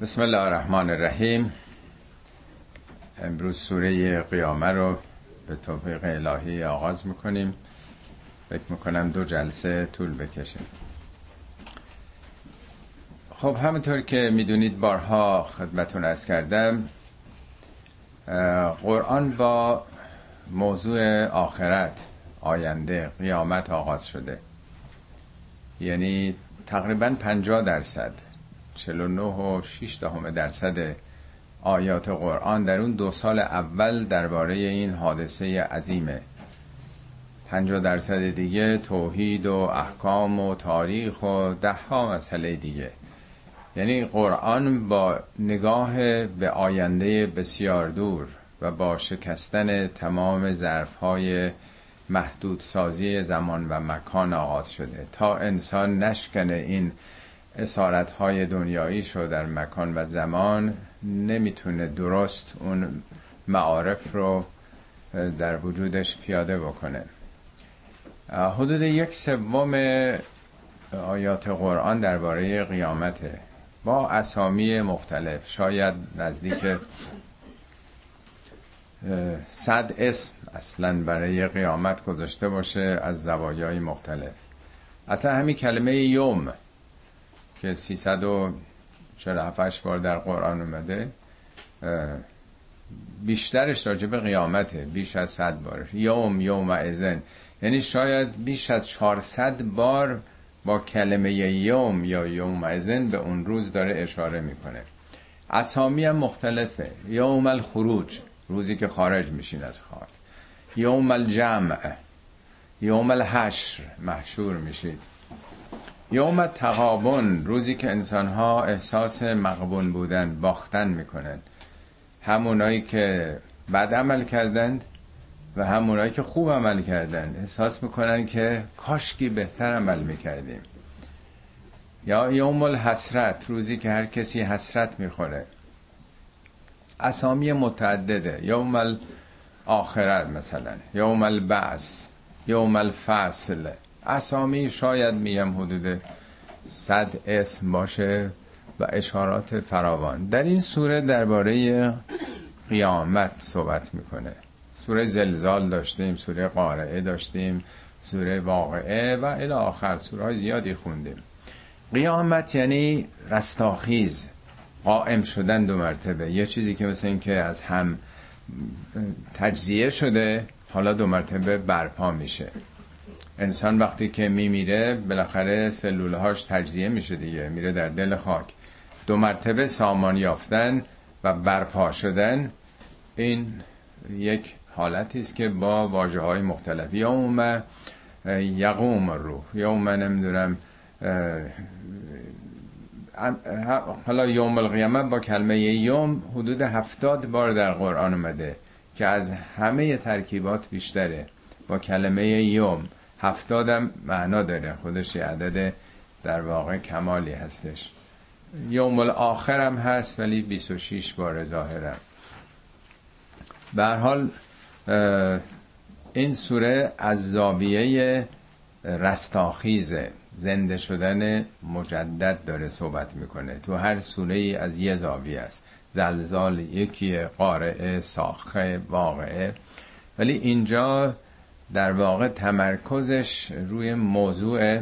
بسم الله الرحمن الرحیم امروز سوره قیامه رو به توفیق الهی آغاز می‌کنیم. فکر می‌کنم دو جلسه طول بکشه. خب همونطور که می‌دونید بارها خدمتون ارز کردم قرآن با موضوع آخرت آینده قیامت آغاز شده. یعنی تقریبا 50 درصد. 49 و 6 دهم درصد آیات قرآن در اون دو سال اول درباره این حادثه عظیمه. 50 درصد دیگه توحید و احکام و تاریخ و ده ها مسئله دیگه. یعنی قرآن با نگاه به آینده بسیار دور و با شکستن تمام ظرف های محدود سازی زمان و مکان آغاز شده. تا انسان نشکنه این اسارت های دنیایی شو در مکان و زمان نمی‌تونه درست اون معارف رو در وجودش پیاده بکنه. حدود یک سوم آیات قرآن درباره قیامته. با اسامی مختلف شاید نزدیک صد اسم اصلا برای قیامت گذاشته باشه از زوایای مختلف. اصلا همین کلمه یوم. که 347 بار در قرآن اومده بیشترش راجع به قیامته بیش از 100 بار. یوم یوم ازن یعنی شاید بیش از 400 بار با کلمه یوم یا یوم ازن به اون روز داره اشاره می‌کنه. اسامی هم مختلفه. یوم الخروج روزی که خارج میشین از خاک. یوم الجمع یوم الحشر محشور میشید. یوم تقابن روزی که انسان ها احساس مقبون بودن باختن می‌کنن همونایی که بد عمل کردند و همونایی که خوب عمل کردند احساس می‌کنن که کاشکی بهتر عمل می‌کردیم. یا یوم الحسرت روزی که هر کسی حسرت می‌خوره. اسامی متعدده. یوم الاخرت مثلا. یوم البعث. یوم الفصل. اسامی شاید میم حدود صد اسم باشه و اشارات فراوان. در این سوره درباره قیامت صحبت می‌کنه. سوره زلزال داشتیم سوره قارعه داشتیم سوره واقعه و الی آخر سوره های زیادی خوندیم. قیامت یعنی رستاخیز قائم شدن دو مرتبه. یه چیزی که مثل این که از هم تجزیه شده حالا دو مرتبه برپا میشه. انسان وقتی که میمیره بالاخره سلولهاش تجزیه میشه دیگه میره در دل خاک. دو مرتبه سامان یافتن و برپا شدن این یک حالتی است که با واجه های مختلف یوم یقوم روح یوم نمی‌دونم حالا یوم القیامه با کلمه یوم حدود هفتاد بار در قرآن اومده که از همه ترکیبات بیشتره. با کلمه یوم هفتادم معنا داره. خودش یه عدد در واقع کمالی هستش. یوم الاخر هم هست ولی 26 بار ظاهرم. به حال این سوره از زاویه رستاخیزه. زنده شدن مجدد داره صحبت می‌کنه. تو هر سوره ای از یه زاویه است. زلزال یکی قارعه ساخه واقعه. ولی اینجا در واقع تمرکزش روی موضوع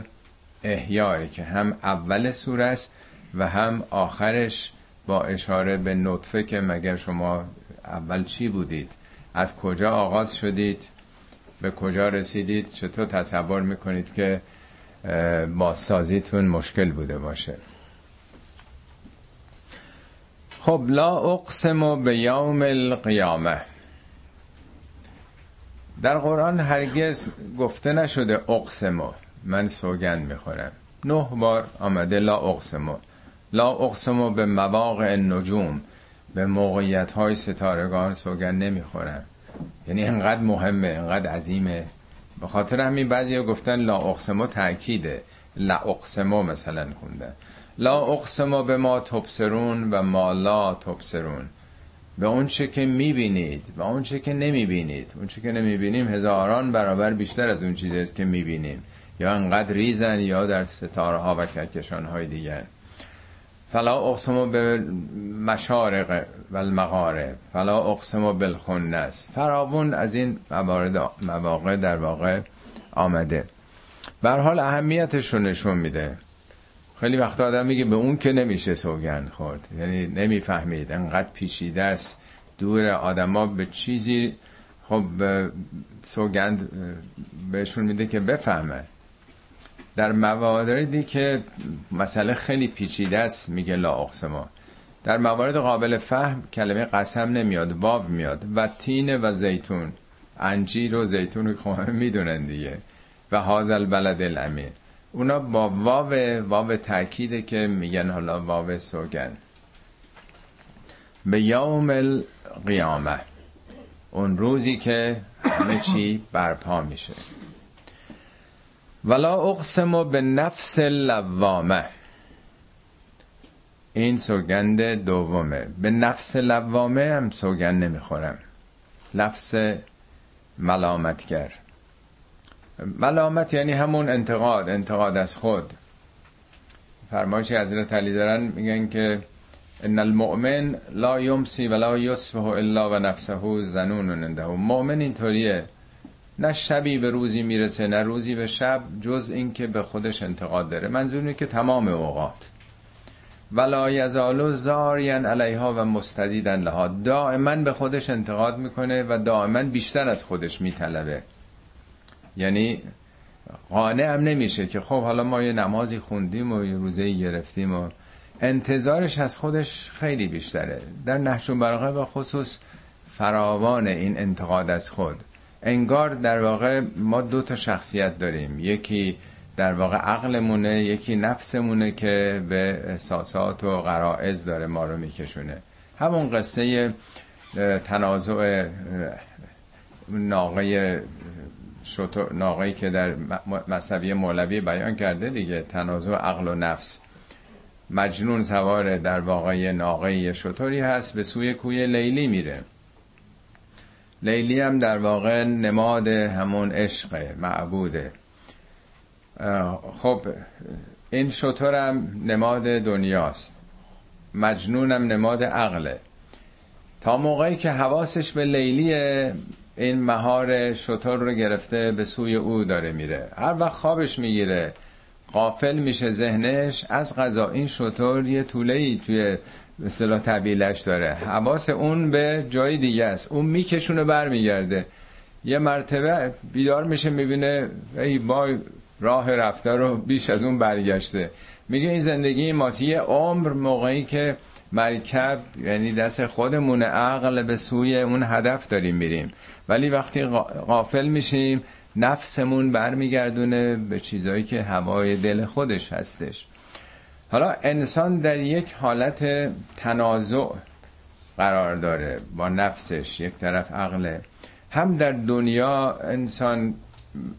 احیای که هم اول سوره است و هم آخرش با اشاره به نطفه که مگر شما اول چی بودید؟ از کجا آغاز شدید؟ به کجا رسیدید؟ چطور تصور می‌کنید که با سازیتون مشکل بوده باشه؟ خب لا اقسم به یوم القیامه. در قرآن هرگز گفته نشده اقسمو من سوگند می‌خورم. نه بار آمده لا اقسمو لا اقسمو به مواقع نجوم به موقعیت های ستارگان سوگند نمی‌خورم. یعنی انقدر مهمه انقدر عظیمه. به خاطر همین بعضی گفتن لا اقسمو تأکیده. لا اقسمو مثلا خوندن. لا اقسمو به ما تبصرون و ما لا تبصرون. به اون چه که می‌بینید و اون چه که نمی‌بینید. اون چه که نمی‌بینیم هزاران برابر بیشتر از اون چیزی است که می‌بینیم. یا انقدر ریزن یا در ستاره ها و کهکشان های دیگر. فلا اقسم به مشارق و المغارب. فلا اقسم بالخنس. فرابون از این موارد مواقع در واقع آمده. بر حال اهمیتش رو نشون میده. خیلی وقت آدم میگه به اون که نمیشه سوگند خورد. یعنی نمی‌فهمید. انقدر پیچیده است. دور آدما به چیزی خب سوگند بهشون میده که بفهمه. در مواردی که مسئله خیلی پیچیده است میگه لا اقسما. در موارد قابل فهم کلمه قسم نمیاد واو میاد. و تین و زیتون. انجیر و زیتون رو خب می‌دونن دیگه. و هازل بلد الامیر اونا با واو واو تأکیده که میگن حالا واو سوگن. به یوم القیامه. اون روزی که همه چی برپا میشه. ولا اقسم به نفس لوامه این سوگند دومه. به نفس لوامه هم سوگند نمی‌خورم. لفظ ملامتگر. ملامت یعنی همون انتقاد انتقاد از خود. فرمایش حضرت علی دارن میگن که ان المؤمن لا یمسی ولا یصبح الا و نفسه زنون عنده. مؤمن اینطوریه. نه شبی به روزی می‌رسه نه روزی به شب جز اینکه به خودش انتقاد داره. منظور اینه که تمام اوقات. ولا یزالو زارین علیها و مستدیدن لها. دائما به خودش انتقاد می‌کنه و دائما بیشتر از خودش میطلبه. یعنی قانع هم نمیشه که خب حالا ما یه نمازی خوندیم و یه روزه گرفتیم و انتظارش از خودش خیلی بیشتره. در نحش و و خصوص فراوان این انتقاد از خود. انگار در واقع ما دو تا شخصیت داریم. یکی در واقع عقلمونه یکی نفسمونه که به احساسات و غرائز داره ما رو میکشونه. همون قصه تنازع ناقه ناقهی که در مصنوی مولوی بیان کرده دیگه تنازع عقل و نفس. مجنون سوار در واقع ناقه شطوری هست به سوی کوی لیلی میره. لیلی هم در واقع نماد همون عشق معبوده. خب این شطورم نماد دنیاست. مجنونم نماد عقله. تا موقعی که حواسش به لیلیه این مهار شطور رو گرفته به سوی او داره میره. هر وقت خوابش می‌گیره قافل میشه ذهنش. از غذا این شطور یه طوله ای توی مثلا طبیلش داره. حواس اون به جای دیگه است. اون میکشونه برمیگرده. یه مرتبه بیدار میشه می‌بینه ای با راه رفته رو بیش از اون برگشته. میگه این زندگی ماسی عمر موقعی که مرکب یعنی دست خودمون عقل به سوی اون هدف داریم میریم. ولی وقتی غافل میشیم نفسمون برمیگردونه به چیزایی که هوای دل خودش هستش. حالا انسان در یک حالت تنازع قرار داره با نفسش یک طرف عقله. هم در دنیا انسان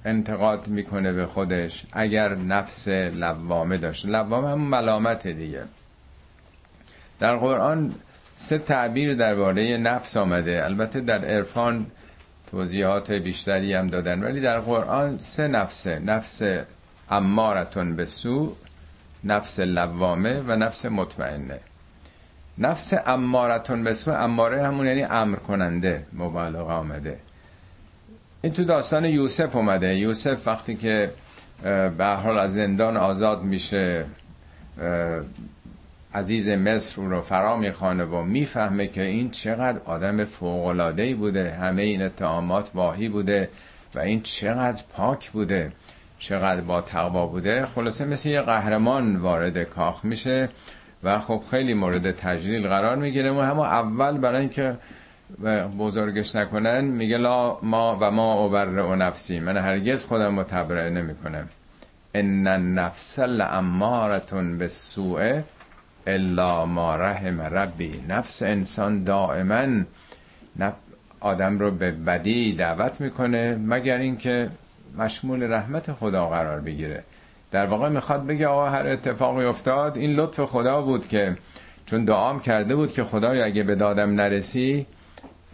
انتقاد می‌کنه به خودش اگر نفس لوامه داشته لوامه هم ملامت دیگه. در قرآن سه تعبیر درباره نفس آمده. البته در عرفان توضیحات بیشتری هم دادن ولی در قرآن سه نفسه. نفس امارتون به سو نفس لوامه و نفس مطمئنه. نفس امارتون به سو اماره همون یعنی امر کننده مبالغه آمده. این تو داستان یوسف اومده. یوسف وقتی که به حال از زندان آزاد میشه عزیز مصر اون رو فرا می‌خوانه و می‌فهمه که این چقدر آدم فوقلادهی بوده. همه این اتهامات واهی بوده و این چقدر پاک بوده چقدر با تقوا بوده. خلاصه مثل یه قهرمان وارد کاخ میشه و خب خیلی مورد تجلیل قرار می‌گیره. و همه اول برای اینکه بزرگش نکنن میگه لا ما و ما اوبر و نفسی. من هرگز خودم رو تبرئه نمی‌کنم. ان النفس لامارتون به سوء الا ما رحم ربی نفس انسان دائما. آدم رو به بدی دعوت می‌کنه مگر اینکه مشمول رحمت خدا قرار بگیره. در واقع می‌خواد بگه آقا هر اتفاقی افتاد این لطف خدا بود که چون دعام کرده بود که خدای اگه به دادم نرسی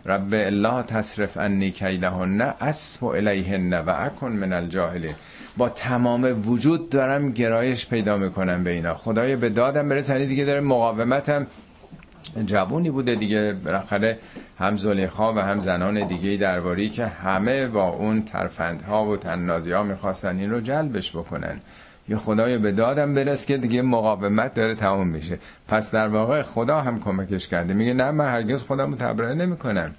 رب الله تصرف انی کیدهن اسب الیهن و اکن من الجاهلین. با تمام وجود دارم گرایش پیدا می‌کنم به اینا. خدایا به دادم برسنی دیگه داره مقاومتم. جوونی بوده دیگه بالاخره هم زلیخا و هم زنان دیگه درباری که همه با اون ترفندها و تننازی ها می‌خواستن این رو جلبش بکنن. یا خدای به دادم برس که دیگه مقاومت داره تمام میشه. پس در واقع خدا هم کمکش کرده. میگه نه من هرگز خودم رو تبرئه نمی‌کنم.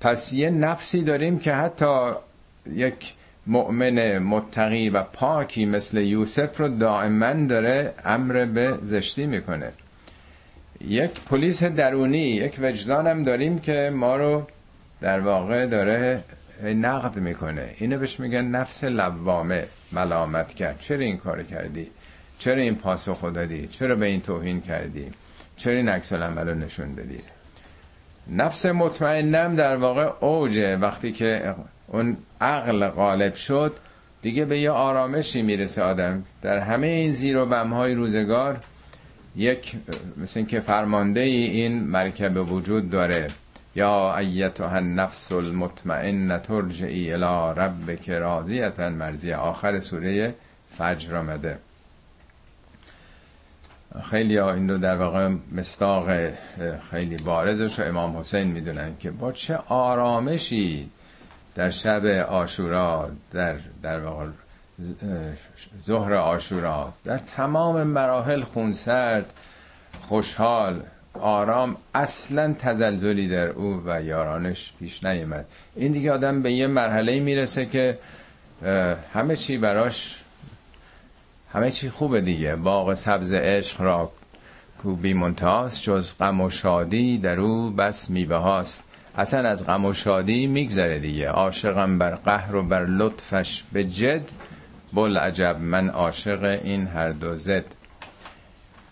پس یه نفسی داریم که حتی یک مؤمن متقی و پاکی مثل یوسف رو دائما داره امر به زشتی می‌کنه. یک پلیس درونی یک وجدانم داریم که ما رو در واقع داره نقد می‌کنه. اینو بهش میگن نفس لوامه ملامت کرد. چرا این کار کردی؟ چرا این پاسخ دادی؟ چرا به این توهین کردی؟ چرا این عکس العمل نشون دادی؟ نفس مطمئنم در واقع اوجه. وقتی که اون عقل غالب شد دیگه به یه آرامشی می‌رسه آدم. در همه این زیر و بمهای روزگار یک مثل که فرمانده ای این مرکب وجود داره. یا ایتها النفس المطمئنه ترجعی الى ربک راضیتا مرزی آخر سوره فجر آمده. خیلی ها این رو در واقع مستاق خیلی بارزش رو امام حسین می‌دونن که با چه آرامشی در شب آشورا در در واقع ظهر آشورا در تمام مراحل خونسرد خوشحال آرام اصلا تزلزلی در او و یارانش پیش نیامد. این دیگه آدم به یه مرحله می‌رسه که همه چی براش همه چی خوبه دیگه. باغ سبز عشق را کوبی منتهاست جز غم و شادی در او بس میبه هاست اصلا از غم و شادی میگذره دیگه. عاشقم بر قهر و بر لطفش به جد. بل عجب من عاشق این هر دو زد.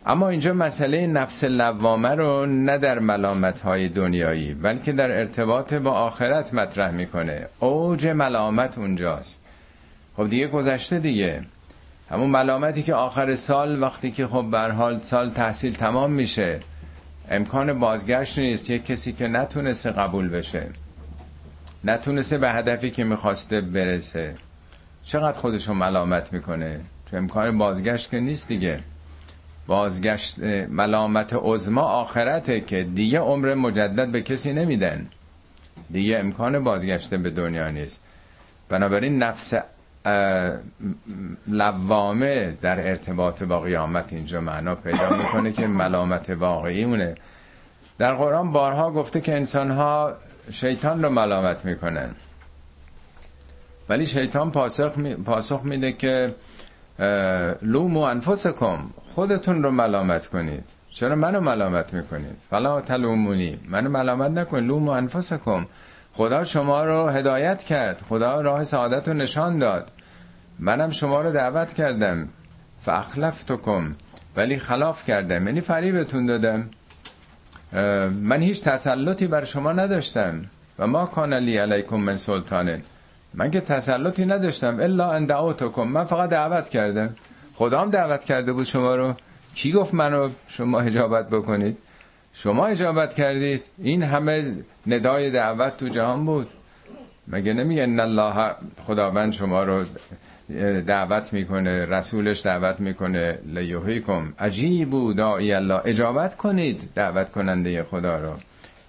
اما اینجا مسئله نفس لوامه رو نه در ملامت های دنیایی بلکه در ارتباط با آخرت مطرح می‌کنه. اوج ملامت اونجاست. خب دیگه گذشته دیگه. همون ملامتی که آخر سال وقتی که خب بر حال سال تحصیل تمام میشه. امکان بازگشت نیست. یک کسی که نتونسته قبول بشه نتونسته به هدفی که می‌خواسته برسه. چقدر خودشو ملامت می‌کنه؟ تو امکان بازگشت که نیست دیگه. بازگشت ملامت عظما آخرته که دیگه عمر مجدد به کسی نمیدن. دیگه امکان بازگشت به دنیا نیست. بنابراین نفس لوامه در ارتباط با قیامت اینجا معنا پیدا می‌کنه که ملامت واقعی مونه. در قرآن بارها گفته که انسانها شیطان رو ملامت می‌کنن. ولی شیطان پاسخ, می، پاسخ میده که لومو انفسکم خودتون رو ملامت کنید. چرا منو ملامت می‌کنید؟ فلا تلومونی منو ملامت نکن. لومو انفسکم. خدا شما رو هدایت کرد. خدا راه سعادت رو نشان داد. منم شما رو دعوت کردم. فاخلفتکم. ولی خلاف کردم. یعنی فریبتون دادم. من هیچ تسلطی بر شما نداشتم. و ما کان لی علیکم من سلطانه من که تسلطی نداشتم. الا ان دعوتکم. من فقط دعوت کردم. خدا دعوت کرده بود شما رو. کی گفت منو شما اجابت بکنید؟ شما اجابت کردید. این همه ندای دعوت تو جهان بود. مگه نمیگه ان الله خداوند شما رو دعوت می‌کنه رسولش دعوت می‌کنه لیوهیکم عجیب داعی الله. اجابت کنید دعوت کننده خدا رو.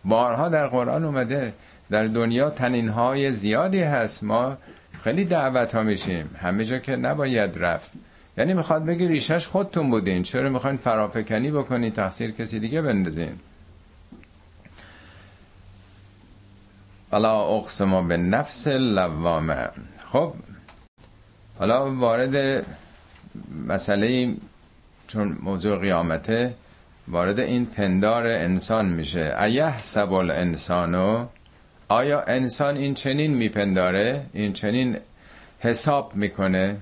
بارها در قرآن اومده در دنیا تنین های زیادی هست. ما خیلی دعوت ها میشیم. همه جا که نباید رفت. یعنی می‌خواد بگی ریشش خودتون بودین. چرا می‌خواین فرافکنی بکنین تقصیر کسی دیگه بندازین؟ الا اقسم به نفس لوامه خب حالا وارد مسئله چون موضوع قیامته وارد این پندار انسان میشه. ایه سبال انسانو آیا انسان این چنین میپنداره؟ این چنین حساب می‌کنه؟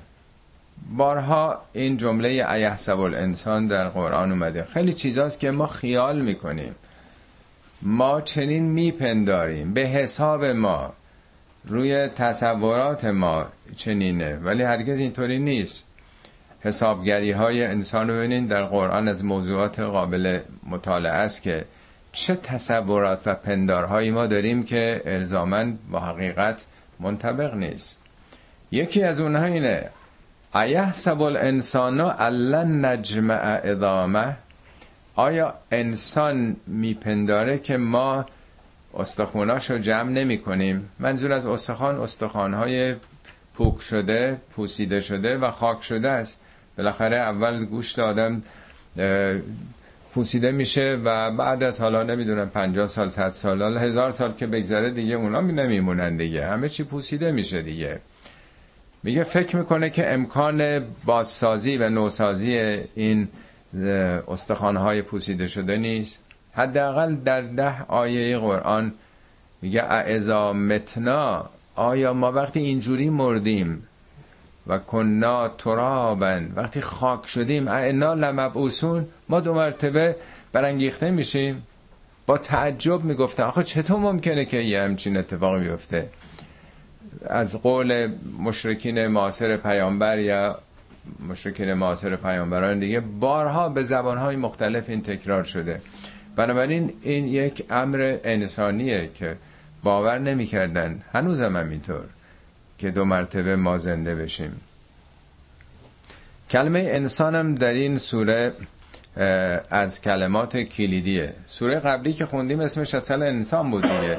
بارها این جمله ایه سبال انسان در قرآن اومده. خیلی چیزاست که ما خیال می‌کنیم. ما چنین میپنداریم. به حساب ما روی تصورات ما چنینه. ولی هرگز اینطوری نیست. حسابگری های انسان رو ببینید در قرآن از موضوعات قابل مطالعه است که چه تصورات و پندارهایی ما داریم که الزامن با حقیقت منطبق نیست. یکی از اونها اینه ایحسب الانسان الان نجمع ادامه آیا انسان میپنداره که ما استخوناش رو جمع نمی کنیم؟ منظور از استخوان استخوانهای پوک شده پوسیده شده و خاک شده است. بالاخره اول گوشت آدم پوسیده میشه و بعد از حالا نمی‌دونم 50 سال 100 سال هزار سال که بگذره دیگه اونا نمیمونن دیگه. همه چی پوسیده میشه دیگه. میگه فکر می‌کنه که امکان بازسازی و نوسازی این استخوانهای پوسیده شده نیست. حداقل در ده آیه قرآن میگه اعزا متنا آیا ما وقتی اینجوری مردیم و کنا ترابن وقتی خاک شدیم اعنا لمبعوسون ما دو مرتبه برانگیخته میشیم؟ با تعجب می‌گفتن. آخه چطور ممکنه که یه همچین اتفاقی بیفته؟ از قول مشرکین معاصر پیامبر یا مشرکین معاصر پیامبران دیگه بارها به زبانهای مختلف این تکرار شده. بنابراین این یک امر انسانیه که باور نمی‌کردن. هنوزم هم اینطور که دو مرتبه ما زنده بشیم. کلمه انسانم در این سوره از کلمات کلیدیه. سوره قبلی که خوندیم اسمش اصلا انسان بود دیگه.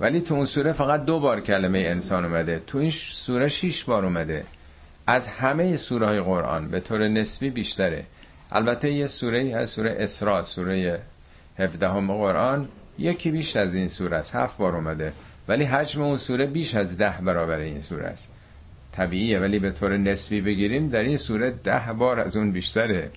ولی تو اون سوره فقط دو بار کلمه انسان اومده. تو این سوره شیش بار اومده. از همه سوره های قرآن به طور نسبی بیشتره. البته یه سوره از سوره اسراء سوره 17 قرآن. یکی بیش از این سوره است. هفت بار اومده. ولی حجم اون سوره بیش از ده برابر این سوره است. طبیعیه ولی به طور نسبی بگیریم در این سوره ده بار از اون بیشتره.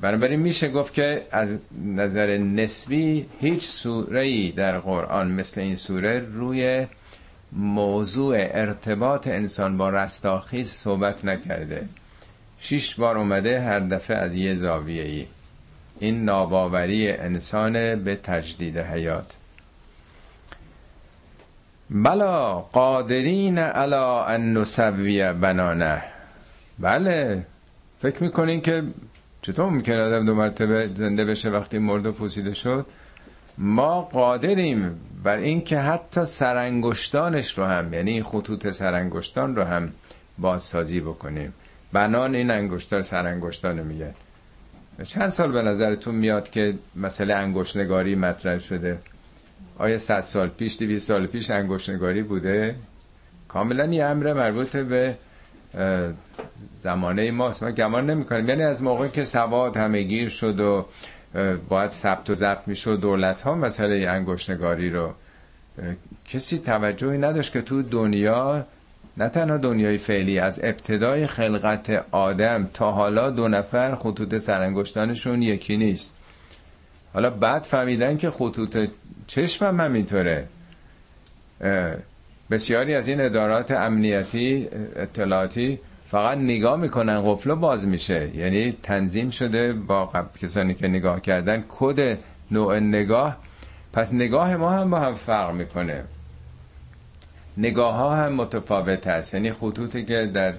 بنابراین میشه گفت که از نظر نسبی هیچ سوره ای در قرآن مثل این سوره روی موضوع ارتباط انسان با رستاخیز صحبت نکرده. شش بار اومده هر دفعه از یه زاویه ای این ناباوری انسان به تجدید حیات. بلا قادرین علا ان نسوی بنانه. بله فکر می‌کنین که چطور ممکن آدم دو مرتبه زنده بشه وقتی مرد و پوسیده شد؟ ما قادریم بر اینکه حتی سرانگشتانش رو هم یعنی این خطوط سرانگشتان رو هم بازسازی بکنیم. بنان این انگشتار سرانگشتان میگه چند سال به نظرتون میاد که مسئله انگشتنگاری مطرح شده؟ آیا صد سال پیش دویست سال پیش انگشتنگاری بوده؟ کاملا یه امر مربوط به زمانه ماست. من گمان نمی کنم یعنی از موقع که سواد همه گیر شد و باید ثبت و ضبط می‌شد دولت ها مسئله انگشتنگاری رو کسی توجهی نداشت که تو دنیا نه تنها دنیای فعلی از ابتدای خلقت آدم تا حالا دو نفر خطوط سرانگشتانشون یکی نیست. حالا بعد فهمیدن که خطوط چشم هم همینطوره بسیاری از این ادارات امنیتی اطلاعاتی فقط نگاه می‌کنن قفل باز میشه. یعنی تنظیم شده با کسانی که نگاه کردن کد نوع نگاه. پس نگاه ما هم با هم فرق می‌کنه. نگاه ها هم متفاوت هست. یعنی خطوطی که در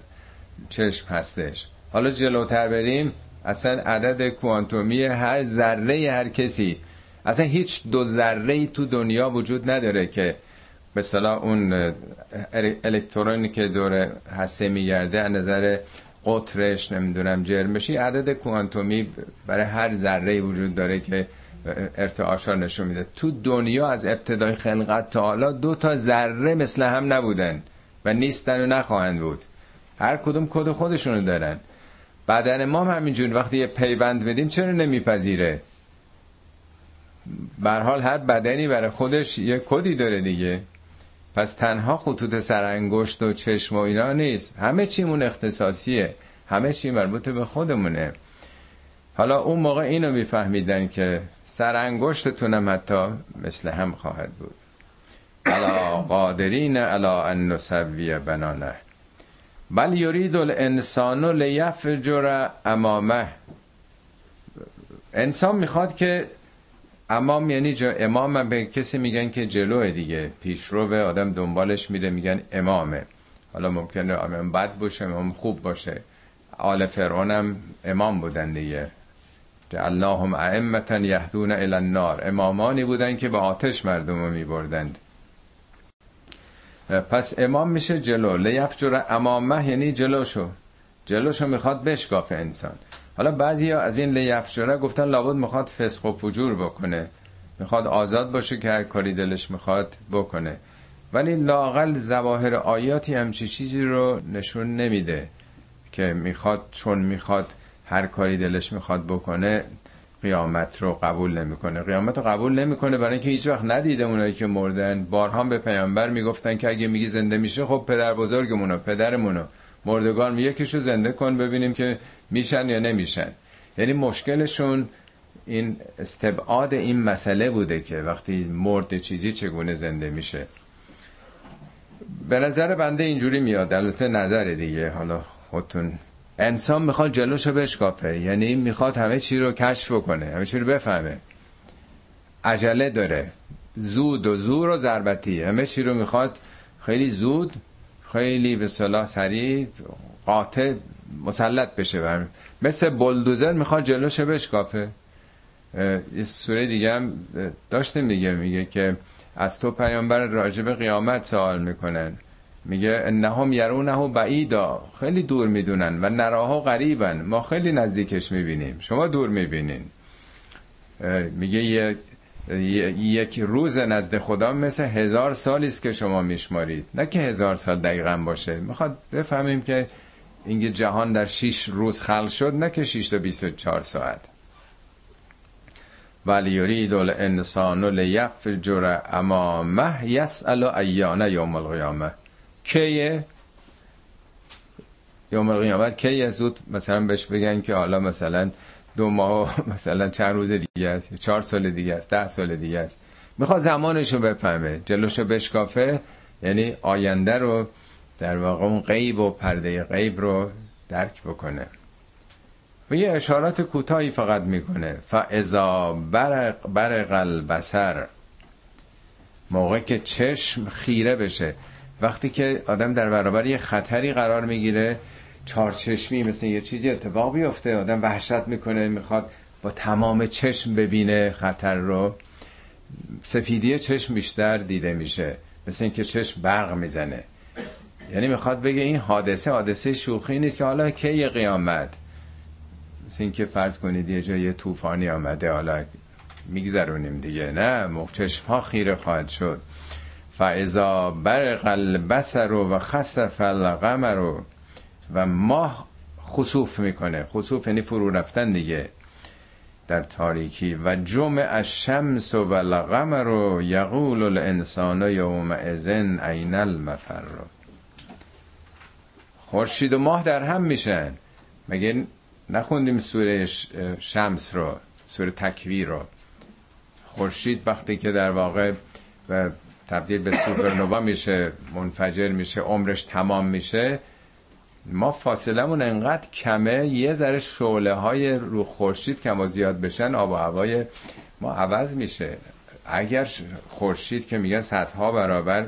چشم هستش. حالا جلوتر بریم. اصلا عدد کوانتومی هر ذره هر کسی. اصلا هیچ دو ذره تو دنیا وجود نداره که مثلا اون الکترونی که دور هسته میگرده از نظر قطرش نمی‌دونم جرمشی عدد کوانتومی برای هر ذره وجود داره که ارتعاشا نشون میده. تو دنیا از ابتدای خلقت تا حالا دو تا ذره مثل هم نبودن و نیستن و نخواهند بود. هر کدوم کد خودشونو دارن. بدن ما هم همینجور وقتی یه پیوند بدیم چرا نمیپذیره؟ حال هر بدنی برای خودش یه کدی داره دیگه. پس تنها خطوط سرانگشت و چشم و اینا نیست. همه چیمون اختصاصیه. همه چی مربوط به خودمونه. حالا اون موقع اینو میفهمیدن که سرانگشتتونم حتی مثل هم خواهد بود. الا قادرین الا ان نسوی بنانه. بل یرید الانسان لیفجر امامه. انسان می‌خواد که امام یعنی جا امام به کسی میگن که جلوه دیگه. پیشرو به آدم دنبالش میره میگن امامه. حالا ممکنه امام بد باشه امام خوب باشه. آل فرعون هم امام بودن دیگه. جعلناهم ائمه یهدون الی النار. امامانی بودن که به آتش مردم رو میبردند. پس امام میشه جلو. لیفجر امامه یعنی جلوشو. جلوشو می‌خواد بشکافه انسان. حالا بعضی از این لیفجره گفتن لابد می‌خواد فسق و فجور بکنه. می‌خواد آزاد باشه که هر کاری دلش می‌خواد بکنه. ولی لاقل زواهر آیاتی همچی چیزی رو نشون نمیده که می‌خواد چون می‌خواد هر کاری دلش می‌خواد بکنه قیامت رو قبول نمی‌کنه. قیامت رو قبول نمی‌کنه برای اینکه هیچ وقت ندیده اونایی که مردن. بارها به پیامبر می‌گفتن که اگه میگی زنده میشه خب پدر بزرگمونو پدرمونو. مردگان یکیشو زنده کن ببینیم که میشن یا نمیشن. یعنی مشکلشون این استبعاد این مسئله بوده که وقتی مرد چیزی چگونه زنده میشه. به نظر بنده اینجوری میاد. البته نظر دیگه. حالا خودتون انسان می‌خواد جلوشو بشکافه. یعنی می‌خواد همه چی رو کشف بکنه همه چی رو بفهمه. عجله داره. زود و زور و ضربتی. همه چی رو می‌خواد. خیلی زود خیلی به صلاح سریع قاطع مسلط بشه برم. مثل بلدوزر می‌خواد جلوشو بشکافه. یه سوره دیگه هم داشته میگه میگه که از تو پیامبر راجب قیامت سوال می‌کنن. میگه انهم یرونه بعیدا خیلی دور می‌دونن و نراها غریبن. ما خیلی نزدیکش می‌بینیم. شما دور می‌بینین. میگه یک یک روز نزد خدا مثل هزار سالی است که شما میشمارید. نه که هزار سال دقیقا باشه. می‌خواد بفهمیم که اینکه جهان در شیش روز خلق شد نه که شیش تا بیست و چار ساعت. ولی یرید الانسان لیفجر امامه یسأل ایان یوم القیامه کیه؟ یوم القیامت کیه؟ زود مثلا بهش بگن که حالا مثلا دو ماه مثلا چند روز دیگه است چهار سال دیگه است ده سال دیگه است. می‌خواد زمانشو بفهمه جلوشو بشکافه یعنی آینده رو در واقع اون غیب و پرده غیب رو درک بکنه. و یه اشارات کوتاهی فقط می‌کنه. فاذا برق برق البصر موقع که چشم خیره بشه. وقتی که آدم در برابر یه خطری قرار می‌گیره چارچشمی مثل یه چیزی اتفاق بیفته آدم وحشت می‌کنه می‌خواد با تمام چشم ببینه خطر رو. سفیدی چشم بیشتر دیده میشه. مثل اینکه چشم برق می‌زنه. یعنی می‌خواد بگه این حادثه حادثه شوخی نیست که حالا کی قیامت؟ مثل اینکه فرض کنید یه جای طوفانی آمده حالا میگذرونیم دیگه نه؟ چشم ها خیره خواهد شد. فاذا برق البصر و خسف القمر و ماه خسوف می‌کنه. خسوف یعنی فرو رفتن دیگه در تاریکی. و جمع الشمس و القمر یقول الانسان یوم ازن عین المفر. خورشید و ماه در هم میشن. مگه نخوندیم سوره شمس رو سوره تکویر رو؟ خورشید وقتی که در واقع تبدیل به سوپرنوا میشه منفجر میشه عمرش تمام میشه ما فاصلمون انقدر کمه یه ذره شعله های رو خورشید کم و زیاد بشن آب و هوای ما عوض میشه. اگر خورشید که میگن صدها برابر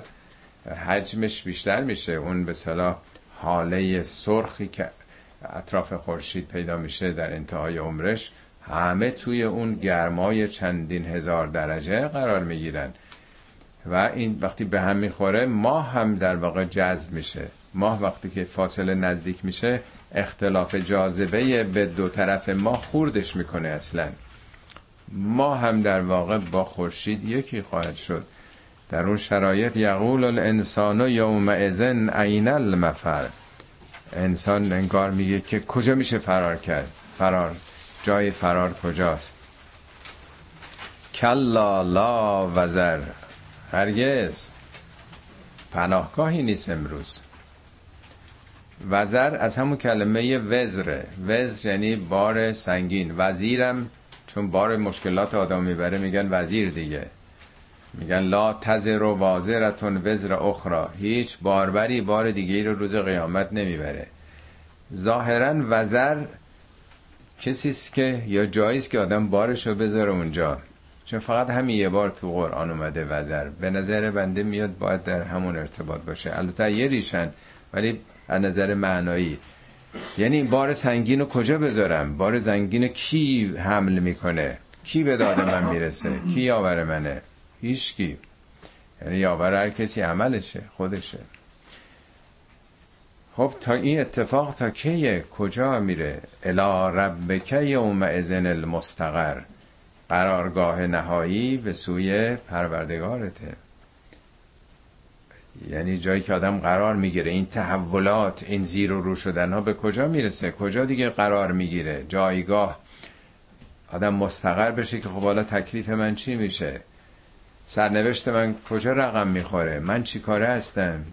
حجمش بیشتر میشه اون به صلاح حاله سرخی که اطراف خورشید پیدا میشه در انتهای عمرش همه توی اون گرمای چندین هزار درجه قرار می‌گیرن. و این وقتی به هم می‌خوره ماه هم در واقع جذب میشه. ماه وقتی که فاصله نزدیک میشه اختلاف جاذبه به دو طرف ماه خوردش می‌کنه اصلا. ما هم در واقع با خورشید یکی خواهد شد. در اون شرایط یقول الانسان یوم ازن عین المفر. انسان انگار میگه که کجا میشه فرار کرد؟ فرار. جای فرار کجاست؟ کلا لا وزر. هرگز. پناهگاهی نیست امروز. وزر از همون کلمه وزره وزر یعنی بار سنگین. وزیرم چون بار مشکلات آدم می‌بره میگن وزیر دیگه. میگن لا تزر و وازرتون وزر اخرى هیچ باربری بار دیگه رو روز قیامت نمی‌بره. ظاهرا وزر کسی است که یا جاییست که آدم بارش رو بذاره اونجا. چون فقط همین یه بار تو قرآن اومده وزر. به نظر بنده میاد باید در همون ارتباط باشه. البته یه ریشن ولی از نظر معنایی. یعنی بار سنگین رو کجا بذارم؟ بار سنگین کی حمل می‌کنه؟ کی به داد من می‌رسه؟ کی آور منه؟ هیچ کی یعنی یاور هر کسی عملشه خودشه. خب تا این اتفاق تا کیه کجا میره؟ الا ربک یوم ازن المستقر. قرارگاه نهایی به سوی پروردگارته. یعنی جایی که آدم قرار می‌گیره این تحولات این زیر و رو شدن ها به کجا می‌رسه؟ کجا دیگه قرار می‌گیره؟ جایگاه. آدم مستقر بشه که خب حالا تکلیف من چی میشه؟ سرنوشت من کجا رقم می‌خوره؟ من چی کاره هستم؟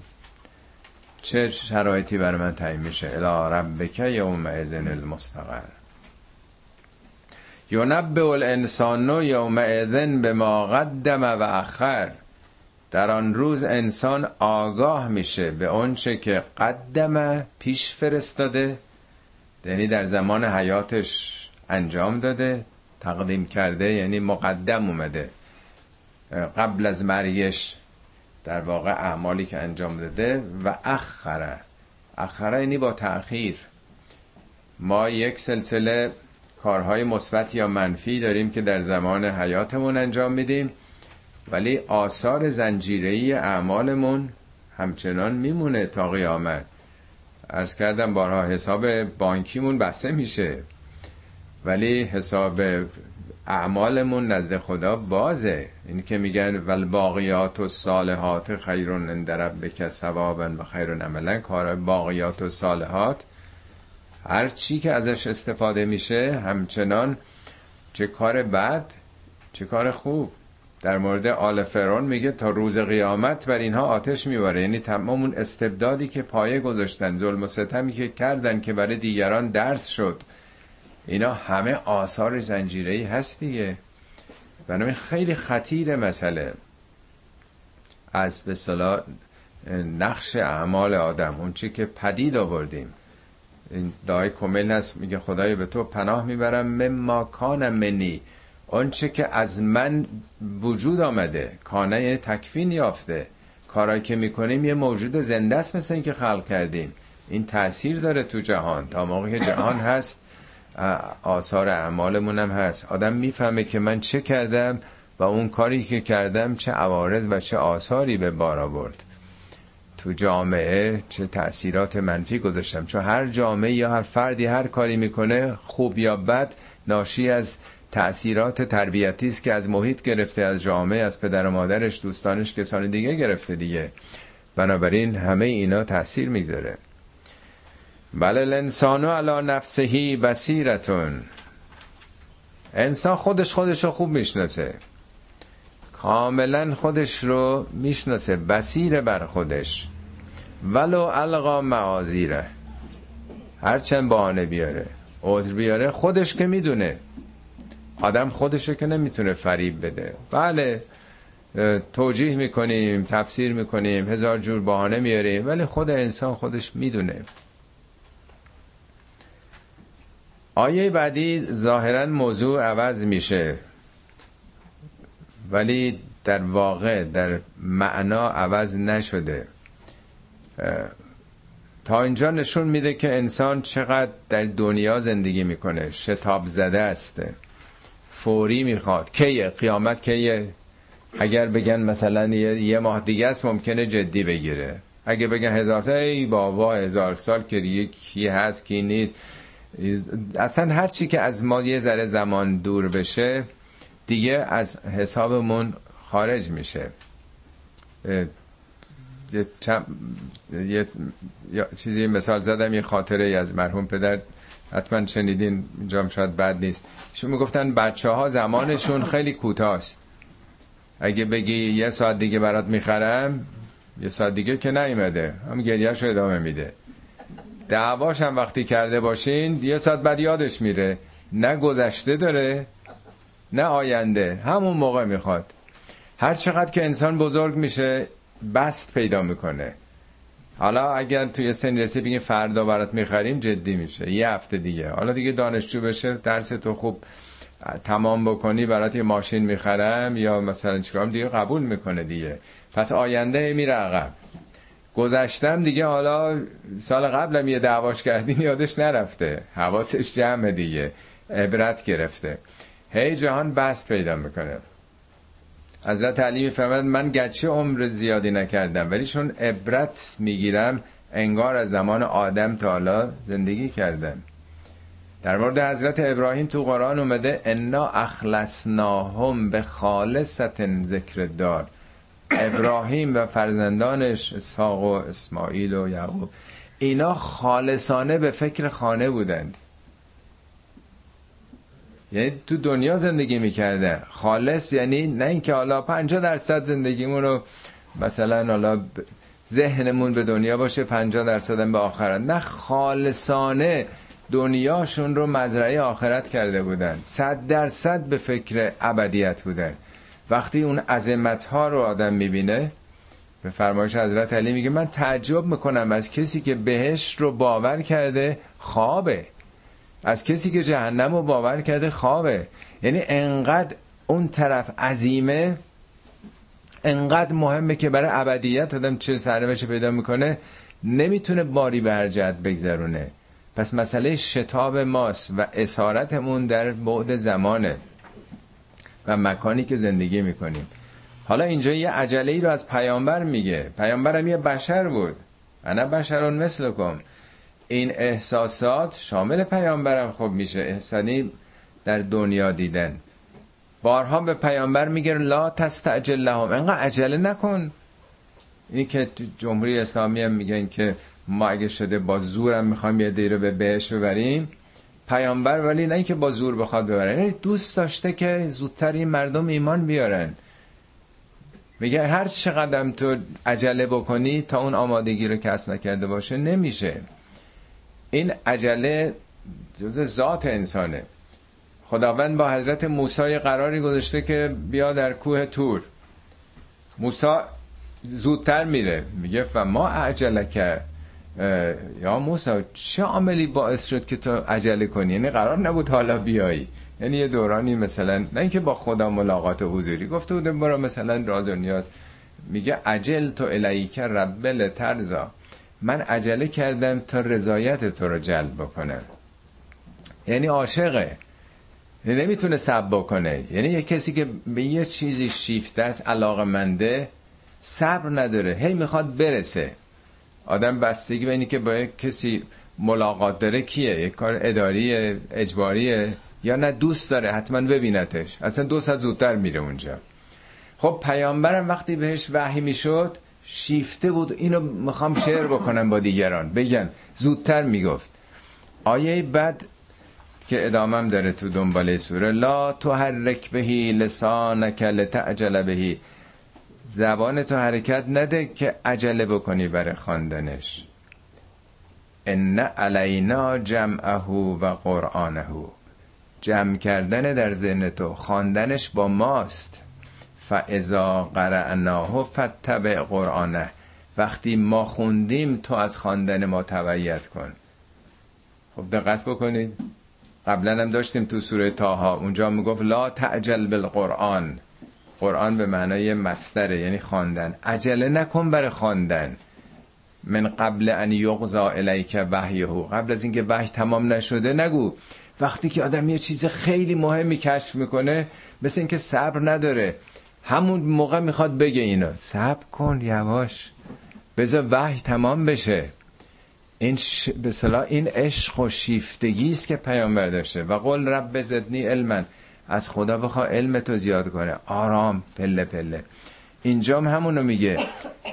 چه شرایطی برای من تعیین میشه؟ الا ربک یوم ازن المستقر. ینبع الانسان یوم اذن به ما قدم و اخر. در آن روز انسان آگاه میشه به اونچه که قدم پیش فرستاده یعنی در زمان حیاتش انجام داده تقدیم کرده یعنی مقدم اومده. قبل از مرگش در واقع اعمالی که انجام داده و اخره اخره یعنی با تأخیر. ما یک سلسله کارهای مثبت یا منفی داریم که در زمان حیاتمون انجام میدیم ولی آثار زنجیره‌ای اعمالمون همچنان میمونه تا قیامت. ارز کردم بارها حساب بانکیمون بسته میشه ولی حساب اعمالمون نزد خدا بازه. این که میگن ول باقیات و صالحات خیرون عند ربک ثوابا و خیرون عملا. کار باقیات و صالحات هر چی که ازش استفاده میشه همچنان چه کار بد چه کار خوب. در مورد آل فرعون میگه تا روز قیامت بر اینها آتش میباره. یعنی تمام اون استبدادی که پایه گذاشتن ظلم و ستمی که کردن که برای دیگران درس شد. اینا همه آثار زنجیری هست دیگه. بنابراین خیلی خطیر مسئله. از به نقش اعمال آدم اون چی که پدید آوردیم. این دعای کمل هست میگه خدای به تو پناه می‌برم مما کان منی. آنچه که از من وجود آمده کانه یعنی تکفین یافته. کارایی که می‌کنیم یه موجود زنده است مثل این که خلق کردیم. این تاثیر داره تو جهان. تا موقعی که جهان هست آثار اعمالمون هم هست. آدم می‌فهمه که من چه کردم و اون کاری که کردم چه عوارض و چه آثاری به بار آورد. تو جامعه چه تأثیرات منفی گذاشتم. چون هر جامعه یا هر فردی هر کاری می‌کنه خوب یا بد ناشی از تأثیرات تربیتی است که از محیط گرفته از جامعه از پدر و مادرش دوستانش کسان دیگه گرفته دیگه. بنابراین همه اینا تاثیر می‌ذاره. بله الانسان علی نفسهی بصیرتون. انسان خودش خودش رو خوب می‌شناسه. کاملا خودش رو می‌شناسه بسیر بر خودش. ولو القا معاذیره. هرچند بهانه بیاره عذر بیاره خودش که می‌دونه. آدم خودش که نمی‌تونه فریب بده. بله توجیه می‌کنیم تفسیر می‌کنیم هزار جور بهانه میاریم ولی خود انسان خودش می‌دونه. آیه بعدی ظاهرا موضوع عوض میشه. ولی در واقع در معنا عوض نشده. تا اینجا نشون میده که انسان چقدر در دنیا زندگی می‌کنه. شتاب زده است. فوری می‌خواد. کیه؟ قیامت کیه؟ اگر بگن مثلا یه ماه دیگه است ممکنه جدی بگیره. اگه بگن هزار سال ای بابا هزار سال که یکی هست کی نیست. اصلا هر چی که از ما یه ذره زمان دور بشه دیگه از حسابمون خارج میشه. یه, چیزی مثال زدم یه خاطره از مرحوم پدر. حتما شنیدین اینجا شاید بد نیست. شما می‌گفتن بچه ها زمانشون خیلی کوتاست. اگه بگی یه ساعت دیگه برات می‌خرم یه ساعت دیگه که نیومده. هم گریهش ادامه میده. دعواش هم وقتی کرده باشین یه ساعت بعد یادش میره. نه گذشته داره نه آینده. همون موقع می‌خواد. هر چقدر که انسان بزرگ میشه بست پیدا می‌کنه. حالا اگر توی سن رسی بگیم فردا برات می‌خریم جدی میشه. یه هفته دیگه. حالا دیگه دانشجو بشه درس تو خوب تمام بکنی برات یه ماشین می‌خرم یا مثلا چیکارم دیگه قبول می‌کنه دیگه. پس آینده میره عقب. گذشتم دیگه حالا سال قبلم یه دعواش کردین یادش نرفته. حواسش جمع دیگه. عبرت گرفته. هی جهان بست پیدا می‌کنه. حضرت علی میفرماد من گرچه عمر زیادی نکردم ولی چون عبرت می‌گیرم انگار از زمان آدم تا حالا زندگی کردم. در مورد حضرت ابراهیم تو قرآن اومده انا اخلصناهم به خالصت ذکر دار ابراهیم و فرزندانش اسحاق و اسماعیل و یعقوب. اینا خالصانه به فکر خانه بودند. یعنی تو دنیا زندگی می‌کرده خالص یعنی نه اینکه حالا 50 درصد زندگیمون رو مثلا حالا ذهنمون به دنیا باشه 50 درصد به آخرت. نه خالصانه دنیاشون رو مزرعه آخرت کرده بودن. صد درصد به فکر ابدیت بودن. وقتی اون عظمت ها رو آدم می‌بینه به فرمایش حضرت علی میگه من تعجب می‌کنم از کسی که بهش رو باور کرده خوابه. از کسی که جهنم رو باور کرده خوابه. یعنی انقدر اون طرف عظیمه انقدر مهمه که برای ابدیت آدم چه سرنوشت پیدا می‌کنه نمی‌تونه باری به هر جهت بگذرونه. پس مسئله شتاب ماست و اسارتمون در بعد زمانه. و مکانی که زندگی می‌کنیم. حالا اینجا یه عجله ای رو از پیامبر میگه. پیامبرم یه بشر بود. انا بشرون مثلکم. این احساسات شامل پیامبرم خب میشه. احسانی در دنیا دیدن. بارها به پیامبر میگه لا تستعجل لهم. انقدر عجله نکن. اینی که جمهوری اسلامی هم میگن که ما اگه شده با زورم می‌خوایم یه دیره به بهش ببریم. پیامبر ولی نه اینکه با زور بخواد ببره. یعنی دوست داشته که زودتر این مردم ایمان بیارن. میگه هر چقدر تو عجله بکنی تا اون آمادگی رو کسب نکرده باشه نمیشه. این عجله جز ذات انسانه. خداوند با حضرت موسی قراری گذاشته که بیا در کوه تور. موسی زودتر میره. میگه و ما عجله کرد یا موسی چه عملی باعث شد که تو عجله کنی؟ یعنی قرار نبود حالا بیایی. یعنی یه دورانی مثلا نه اینکه با خدا ملاقات حضوری گفته بودم برا مثلا راز و نیاز. میگه عجل تو الیک رب ترزا من عجله کردم تا رضایت تو رو جلب بکنم. یعنی عاشقه. یعنی نمی‌تونه سب بکنه. یعنی یه کسی که به یه چیزی شیفته است علاقه منده صبر نداره. هی می‌خواد برسه. آدم بستگی به اینی که با کسی ملاقات داره کیه؟ یک کار اداری اجباریه؟ یا نه دوست داره؟ حتما ببینتش. اصلا دو ساعت زودتر میره اونجا. خب پیامبرم وقتی بهش وحی می‌شد شیفته بود. اینو می‌خوام شعر بکنم با دیگران. بگن. زودتر می‌گفت. آیه بعد که ادامم داره تو دنباله سوره لا تو حرک بهی لسانک لتعجل بهی. زبان تو حرکت نده که عجله بکنی برای خواندنش. ان علینا جمعه و قرآنه. جمع کردن در ذهن تو خواندنش با ماست. فاذا قرعناه فتبع قرآنه. وقتی ما خوندیم تو از خواندن ما تبعیت کن. خب دقت بکنید. قبلا هم داشتیم تو سوره تاها اونجا می‌گفت لا تعجل بالقرآن. قرآن به معنای مستره یعنی خواندن. عجله نکن برای خواندن. من قبل ان یغزا الیک وحیه قبل از اینکه وحی تمام نشده نگو. وقتی که آدم یه چیز خیلی مهمی کشف می‌کنه مثل اینکه صبر نداره. همون موقع می‌خواد بگه اینو. صبر کن یواش. بذار وحی تمام بشه. این ش... به صلاح این عشق و شیفتگی است که پیامبر داشته. و قول رب زدنی علما. از خدا بخوا علم تو زیاد کنه. آرام پله پله. اینجام همونو میگه.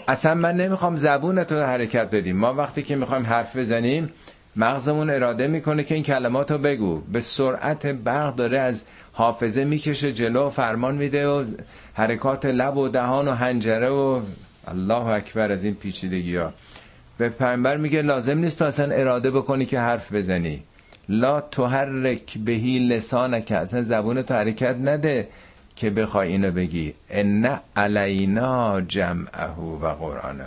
اصلا من نمی‌خوام زبون تو حرکت بدیم. ما وقتی که می‌خوایم حرف بزنیم مغزمون اراده می‌کنه که این کلمات رو بگو. به سرعت برق داره از حافظه می‌کشه جلو فرمان میده و حرکات لب و دهان و هنجره و الله اکبر از این پیچیدگی ها به پیامبر میگه لازم نیست تو اصلا اراده بکنی که حرف بزنی. لا تحرک بهی لسانک اصلا زبون تو حرکت نده که بخوای اینو بگی. ان علینا جمعه و قرآنه.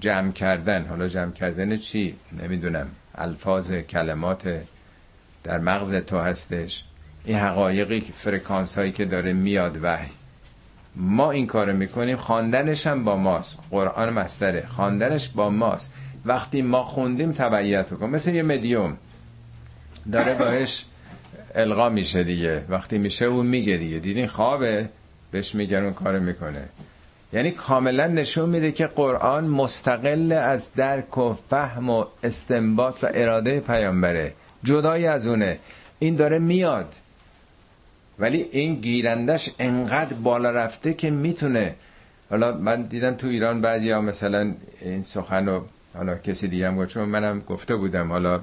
جمع کردن. حالا جمع کردن چی؟ نمی‌دونم. الفاظ کلمات در مغز تو هستش. این حقایقی فرکانس هایی که داره میاد وحی. ما این کارو می‌کنیم خواندنش هم با ماست. قرآن مستره. خواندنش با ماست. وقتی ما خوندیم تبعیت کن. مثل یه مدیوم. داره باش القا میشه دیگه. وقتی میشه اون میگه دیگه. دیدین خوابه؟ بهش میگن اون کار می‌کنه. یعنی کاملا نشون میده که قرآن مستقل از درک و فهم و استنباط و اراده پیامبره. جدای از اونه. این داره میاد. ولی این گیرندش انقدر بالا رفته که می‌تونه. حالا من دیدم تو ایران بعضی ها مثلا این سخن رو حالا کسی دیگه هم گفت. چون منم گفته بودم. حالا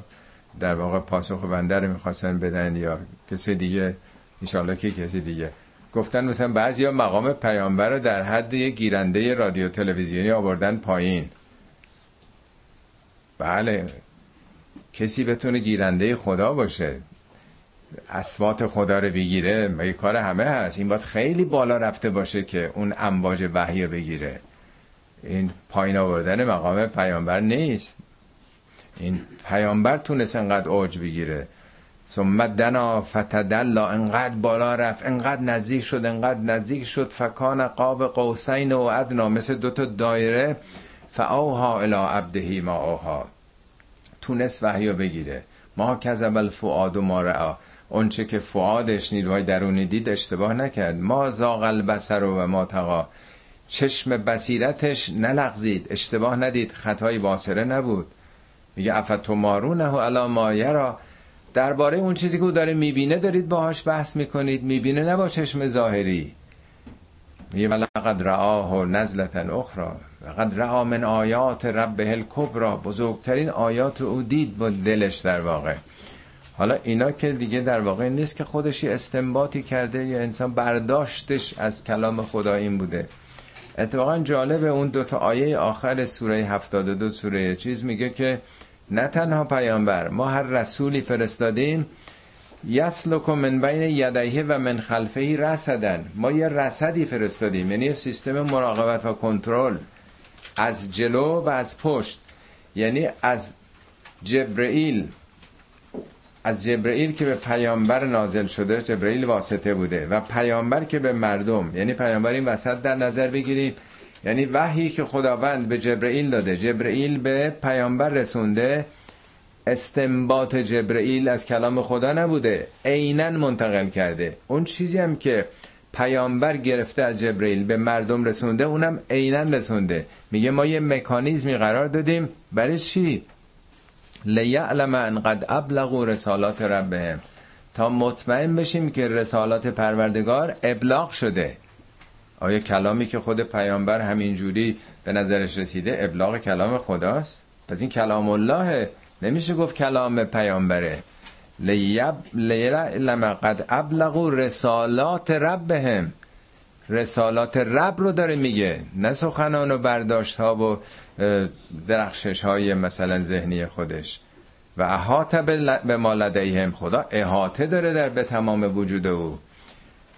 در واقع پاسخ بنده رو می‌خواستن بدن یا کسی دیگه انشالله که کسی دیگه. گفتن مثلا بعضی ها مقام پیامبر رو در حد یه گیرنده رادیو تلویزیونی آوردن پایین. بله. کسی بتونه گیرنده خدا باشه. اسوات خدا رو بگیره یه کار همه هست؟ این باید خیلی بالا رفته باشه که اون امواج وحی بگیره. این پایین آوردن مقام پیامبر نیست. این پیامبر تونست انقدر اوج بگیره. ثم دنا فتدلا انقدر بالا رفت انقدر نزدیک شد انقدر نزدیک شد. فکان قاب قوسین و ادنا مثل دوتا دایره. فاوها الى عبدهی ما اوها. تونست وحیو بگیره. ما کذب الفؤاد ما رعا اونچه که فعادش نیروهای درونی دید اشتباه نکرد. ما زاغ البصر و ما تقا چشم بصیرتش نلغزید. اشتباه ندید. خطای باصره نبود. میگه افتمارونه علی ما یرا درباره اون چیزی که او داره می‌بینه دارید باهاش بحث می‌کنید. می‌بینه نه با چشم ظاهری. میگه ولقد رآه نزلتا اخرى. لقد رعا من آیات ربه الکبرى بزرگترین آیات رو او دید با دلش در واقع. حالا اینا که دیگه در واقع نیست که خودش استنباطی کرده یا انسان برداشتش از کلام خدا این بوده. اتفاقا جالب اون دوتا آیه آخر سوره 72 سوره چیز میگه که نه تنها پیامبر ما هر رسولی فرستادیم یسلک من بین یدیه و من خلفه رسدن ما یه رسدی فرستادیم یعنی سیستم مراقبت و کنترل از جلو و از پشت. یعنی از جبرئیل از جبرئیل که به پیامبر نازل شده جبرئیل واسطه بوده و پیامبر که به مردم یعنی پیامبر این وسط در نظر بگیریم یعنی وحی که خداوند به جبرئیل داده. جبرئیل به پیامبر رسونده. استنباط جبرئیل از کلام خدا نبوده. عینا منتقل کرده. اون چیزی هم که پیامبر گرفته از جبرئیل به مردم رسونده اونم عینا رسونده. میگه ما یه مکانیزمی قرار دادیم. برای چی؟ لیعلم ان قد ابلغوا رسالات ربهم. تا مطمئن بشیم که رسالات پروردگار ابلاغ شده. آیا کلامی که خود پیامبر همینجوری به نظرش رسیده ابلاغ کلام خداست؟ پس این کلام الله نمیشه گفت کلام پیامبره. لیعلم قد ابلغوا رسالات ربهم. رسالات رب رو داره میگه نه سخنان و برداشت ها و درخشش های مثلا ذهنی خودش. و احاطه به ما لدیهم خدا احاطه داره در به تمام وجود او.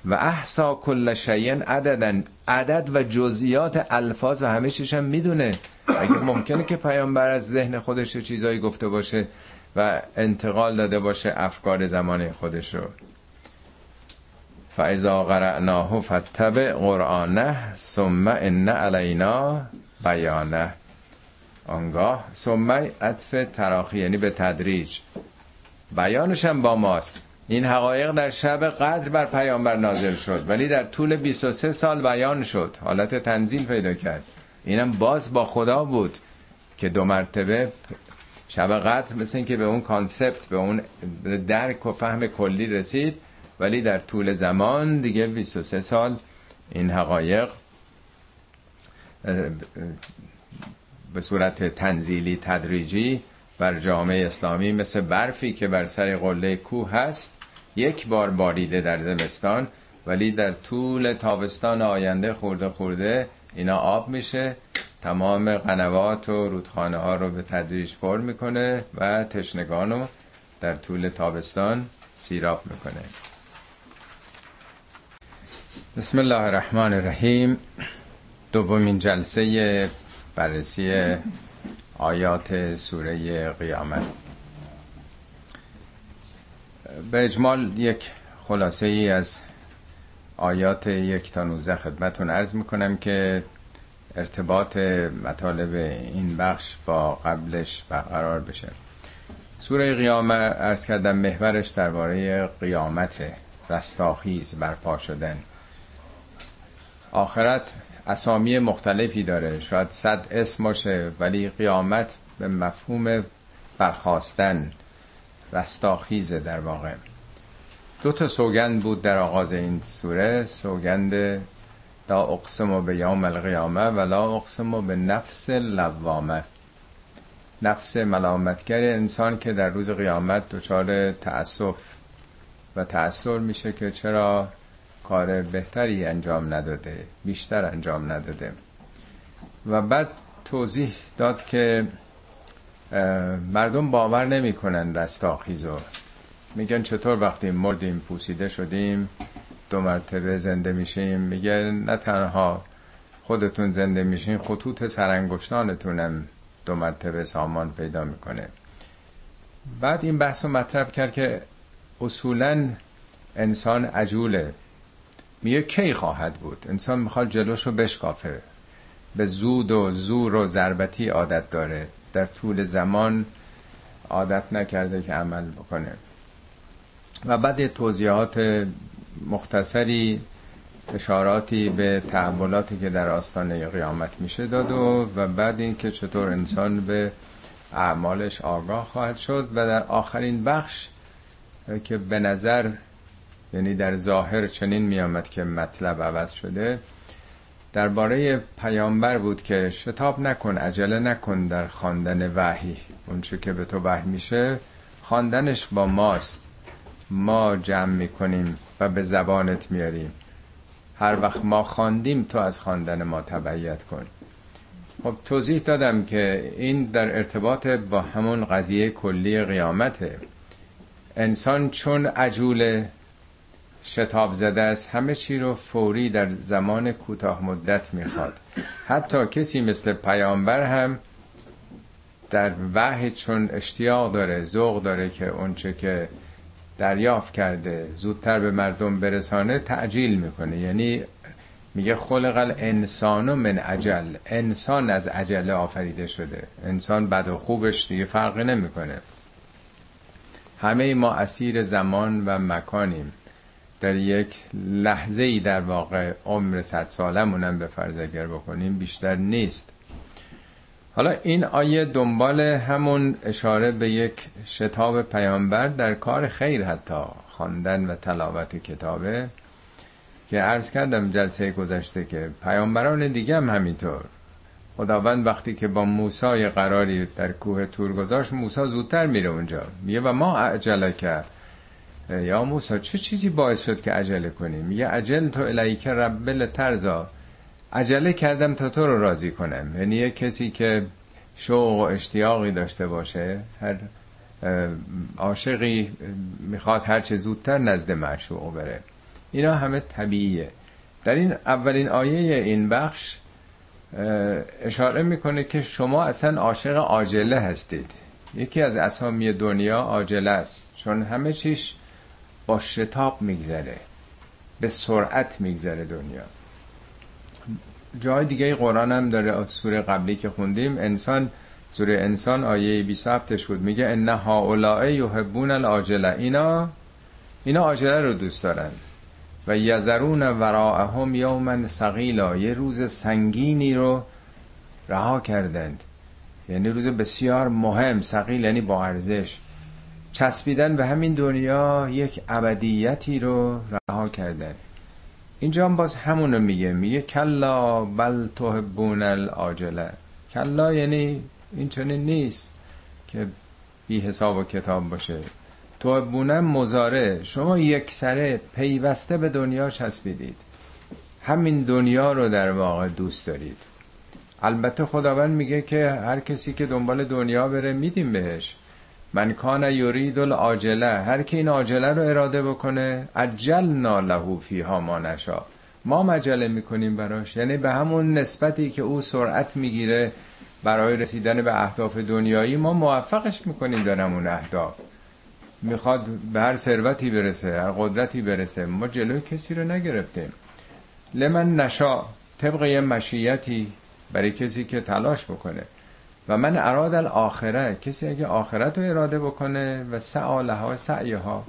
و احسا کل شیء عددن عدد و جزئیات الفاظ و همه چیش هم می‌دونه. اگه ممکنه که پیامبر از ذهن خودش چیزایی گفته باشه و انتقال داده باشه افکار زمان خودش رو. فاذا قرأناه فتبع قرآنه ثم ان علینا بیانه آنگاه ثم عطف تراخی یعنی به تدریج. بیانش هم با ماست. این حقایق در شب قدر بر پیامبر نازل شد ولی در طول 23 سال بیان شد. حالت تنظیم پیدا کرد. اینم باز با خدا بود که دو مرتبه شب قدر مثل که به اون کانسپت به اون درک و فهم کلی رسید ولی در طول زمان دیگه 23 سال این حقایق به صورت تنزیلی تدریجی بر جامعه اسلامی مثل برفی که بر سر قله کوه هست یک بار باریده در زمستان ولی در طول تابستان آینده خورده خورده اینا آب میشه. تمام قنوات و رودخانه ها رو به تدریج پر می‌کنه و تشنگان رو در طول تابستان سیراب می‌کنه. بسم الله الرحمن الرحیم. دومین جلسه بررسی آیات سوره قیامت. به اجمال یک خلاصه ای از آیات یک تا نوزه خدمتون عرض می‌کنم که ارتباط مطالب این بخش با قبلش برقرار بشه. سوره قیامت ارز کردم محورش درباره قیامت رستاخیز برپا شدن. آخرت اسامی مختلفی داره. شاید صد اسم باشه ولی قیامت به مفهوم برخواستن رستاخیزه در واقع. دو تا سوگند بود در آغاز این سوره. سوگند لا اقسم به یوم القیامه و لا اقسم به نفس لوامه نفس ملامتگر انسان که در روز قیامت دچار تأسف و تأثیر میشه که چرا کار بهتری انجام نداده بیشتر انجام نداده. و بعد توضیح داد که مردم باور نمی‌کنن رستاخیزو میگن چطور وقتی مردیم پوسیده شدیم دو مرتبه زنده میشیم. میگه نه تنها خودتون زنده میشین خطوط سرانگشتانتونم دو مرتبه سامان پیدا می‌کنه. بعد این بحث رو مطرح کرد که اصولا انسان عجوله. میگه کی خواهد بود؟ انسان می‌خواد جلوش رو بشکافه. به زود و زور و ضربتی عادت داره. در طول زمان عادت نکرده که عمل بکنه. و بعد توضیحات مختصری اشاراتی به تحولاتی که در آستانه قیامت میشه داد و, و بعد اینکه چطور انسان به اعمالش آگاه خواهد شد و در آخرین بخش که به نظر یعنی در ظاهر چنین میامد که مطلب عوض شده درباره پیامبر بود که شتاب نکن عجله نکن در خواندن وحی. اونچه که به تو وحی میشه خواندنش با ماست. ما جمع می‌کنیم و به زبانت میاریم. هر وقت ما خواندیم تو از خواندن ما تبعیت کن. خب توضیح دادم که این در ارتباط با همون قضیه کلی قیامته. انسان چون عجول شتاب زده است. همه چی رو فوری در زمان کوتاه مدت می‌خواد. حتی کسی مثل پیامبر هم در وحی چون اشتیاق داره ذوق داره که اونچه که دریافت کرده زودتر به مردم برسانه تعجیل می‌کنه. یعنی میگه خلق الانسان من عجل انسان از عجله آفریده شده. انسان بد و خوبش دیگه فرقی نمی‌کنه. همه ما اسیر زمان و مکانیم. در یک لحظه ای در واقع عمر صد سالمونم به فرض اگر بکنیم بیشتر نیست. حالا این آیه دنبال همون اشاره به یک شتاب پیامبر در کار خیر حتی خواندن و تلاوت کتابه که عرض کردم جلسه گذشته که پیامبران دیگه هم همینطور. خداوند وقتی که با موسی قراری در کوه تور گذاشت موسی زودتر میره اونجا. میگه و ما عجله کرد یا موسی چه چیزی باعث شد که عجله کنی؟ میگه عجل تو الیک رب ترزا عجله کردم تا تو رو راضی کنم. یعنی یه کسی که شوق و اشتیاقی داشته باشه هر عاشقی می‌خواد هر چه زودتر نزد معشوق بره. اینا همه طبیعیه. در این اولین آیه این بخش اشاره می‌کنه که شما اصلا عاشق عاجله هستید. یکی از اسامی دنیا عاجله است. چون همه چیش با شتاب میگذره. به سرعت میگذره دنیا. جای دیگه قرآن هم داره سوره قبلی که خوندیم. انسان سوره انسان آیه 27 بود. میگه ان هؤلاء یحبون العاجله اینا اینا عاجله رو دوست دارن. و یذرون وراءهم یوما ثقیلا. یه روز سنگینی رو رها کردند. یعنی روز بسیار مهم. ثقیل یعنی با ارزش. چسبیدن به همین دنیا یک ابدیتی رو رها کردن. اینجا هم باز همونو میگه میگه کلا بل تحبون العاجله. کلا یعنی این چنین نیست که بی حساب و کتاب باشه. تحبون مزاره شما یک سره پیوسته به دنیا چسبیدید. همین دنیا رو در واقع دوست دارید. البته خداوند میگه که هر کسی که دنبال دنیا بره میدیم بهش. من کان یرید العاجله هر کی این عاجله رو اراده بکنه عجلنا له فیها ما نشا ما مجله می‌کنیم براش. یعنی به همون نسبتی که او سرعت می‌گیره برای رسیدن به اهداف دنیایی ما موفقش می‌کنیم در همون اهداف. می‌خواد به هر ثروتی برسه هر قدرتی برسه. ما جلوی کسی رو نگرفتیم. لمن نشا طبق یه مشیتی برای کسی که تلاش بکنه. و من اراد الاخره کسی اگه آخرت رو اراده بکنه و سعالها سعیها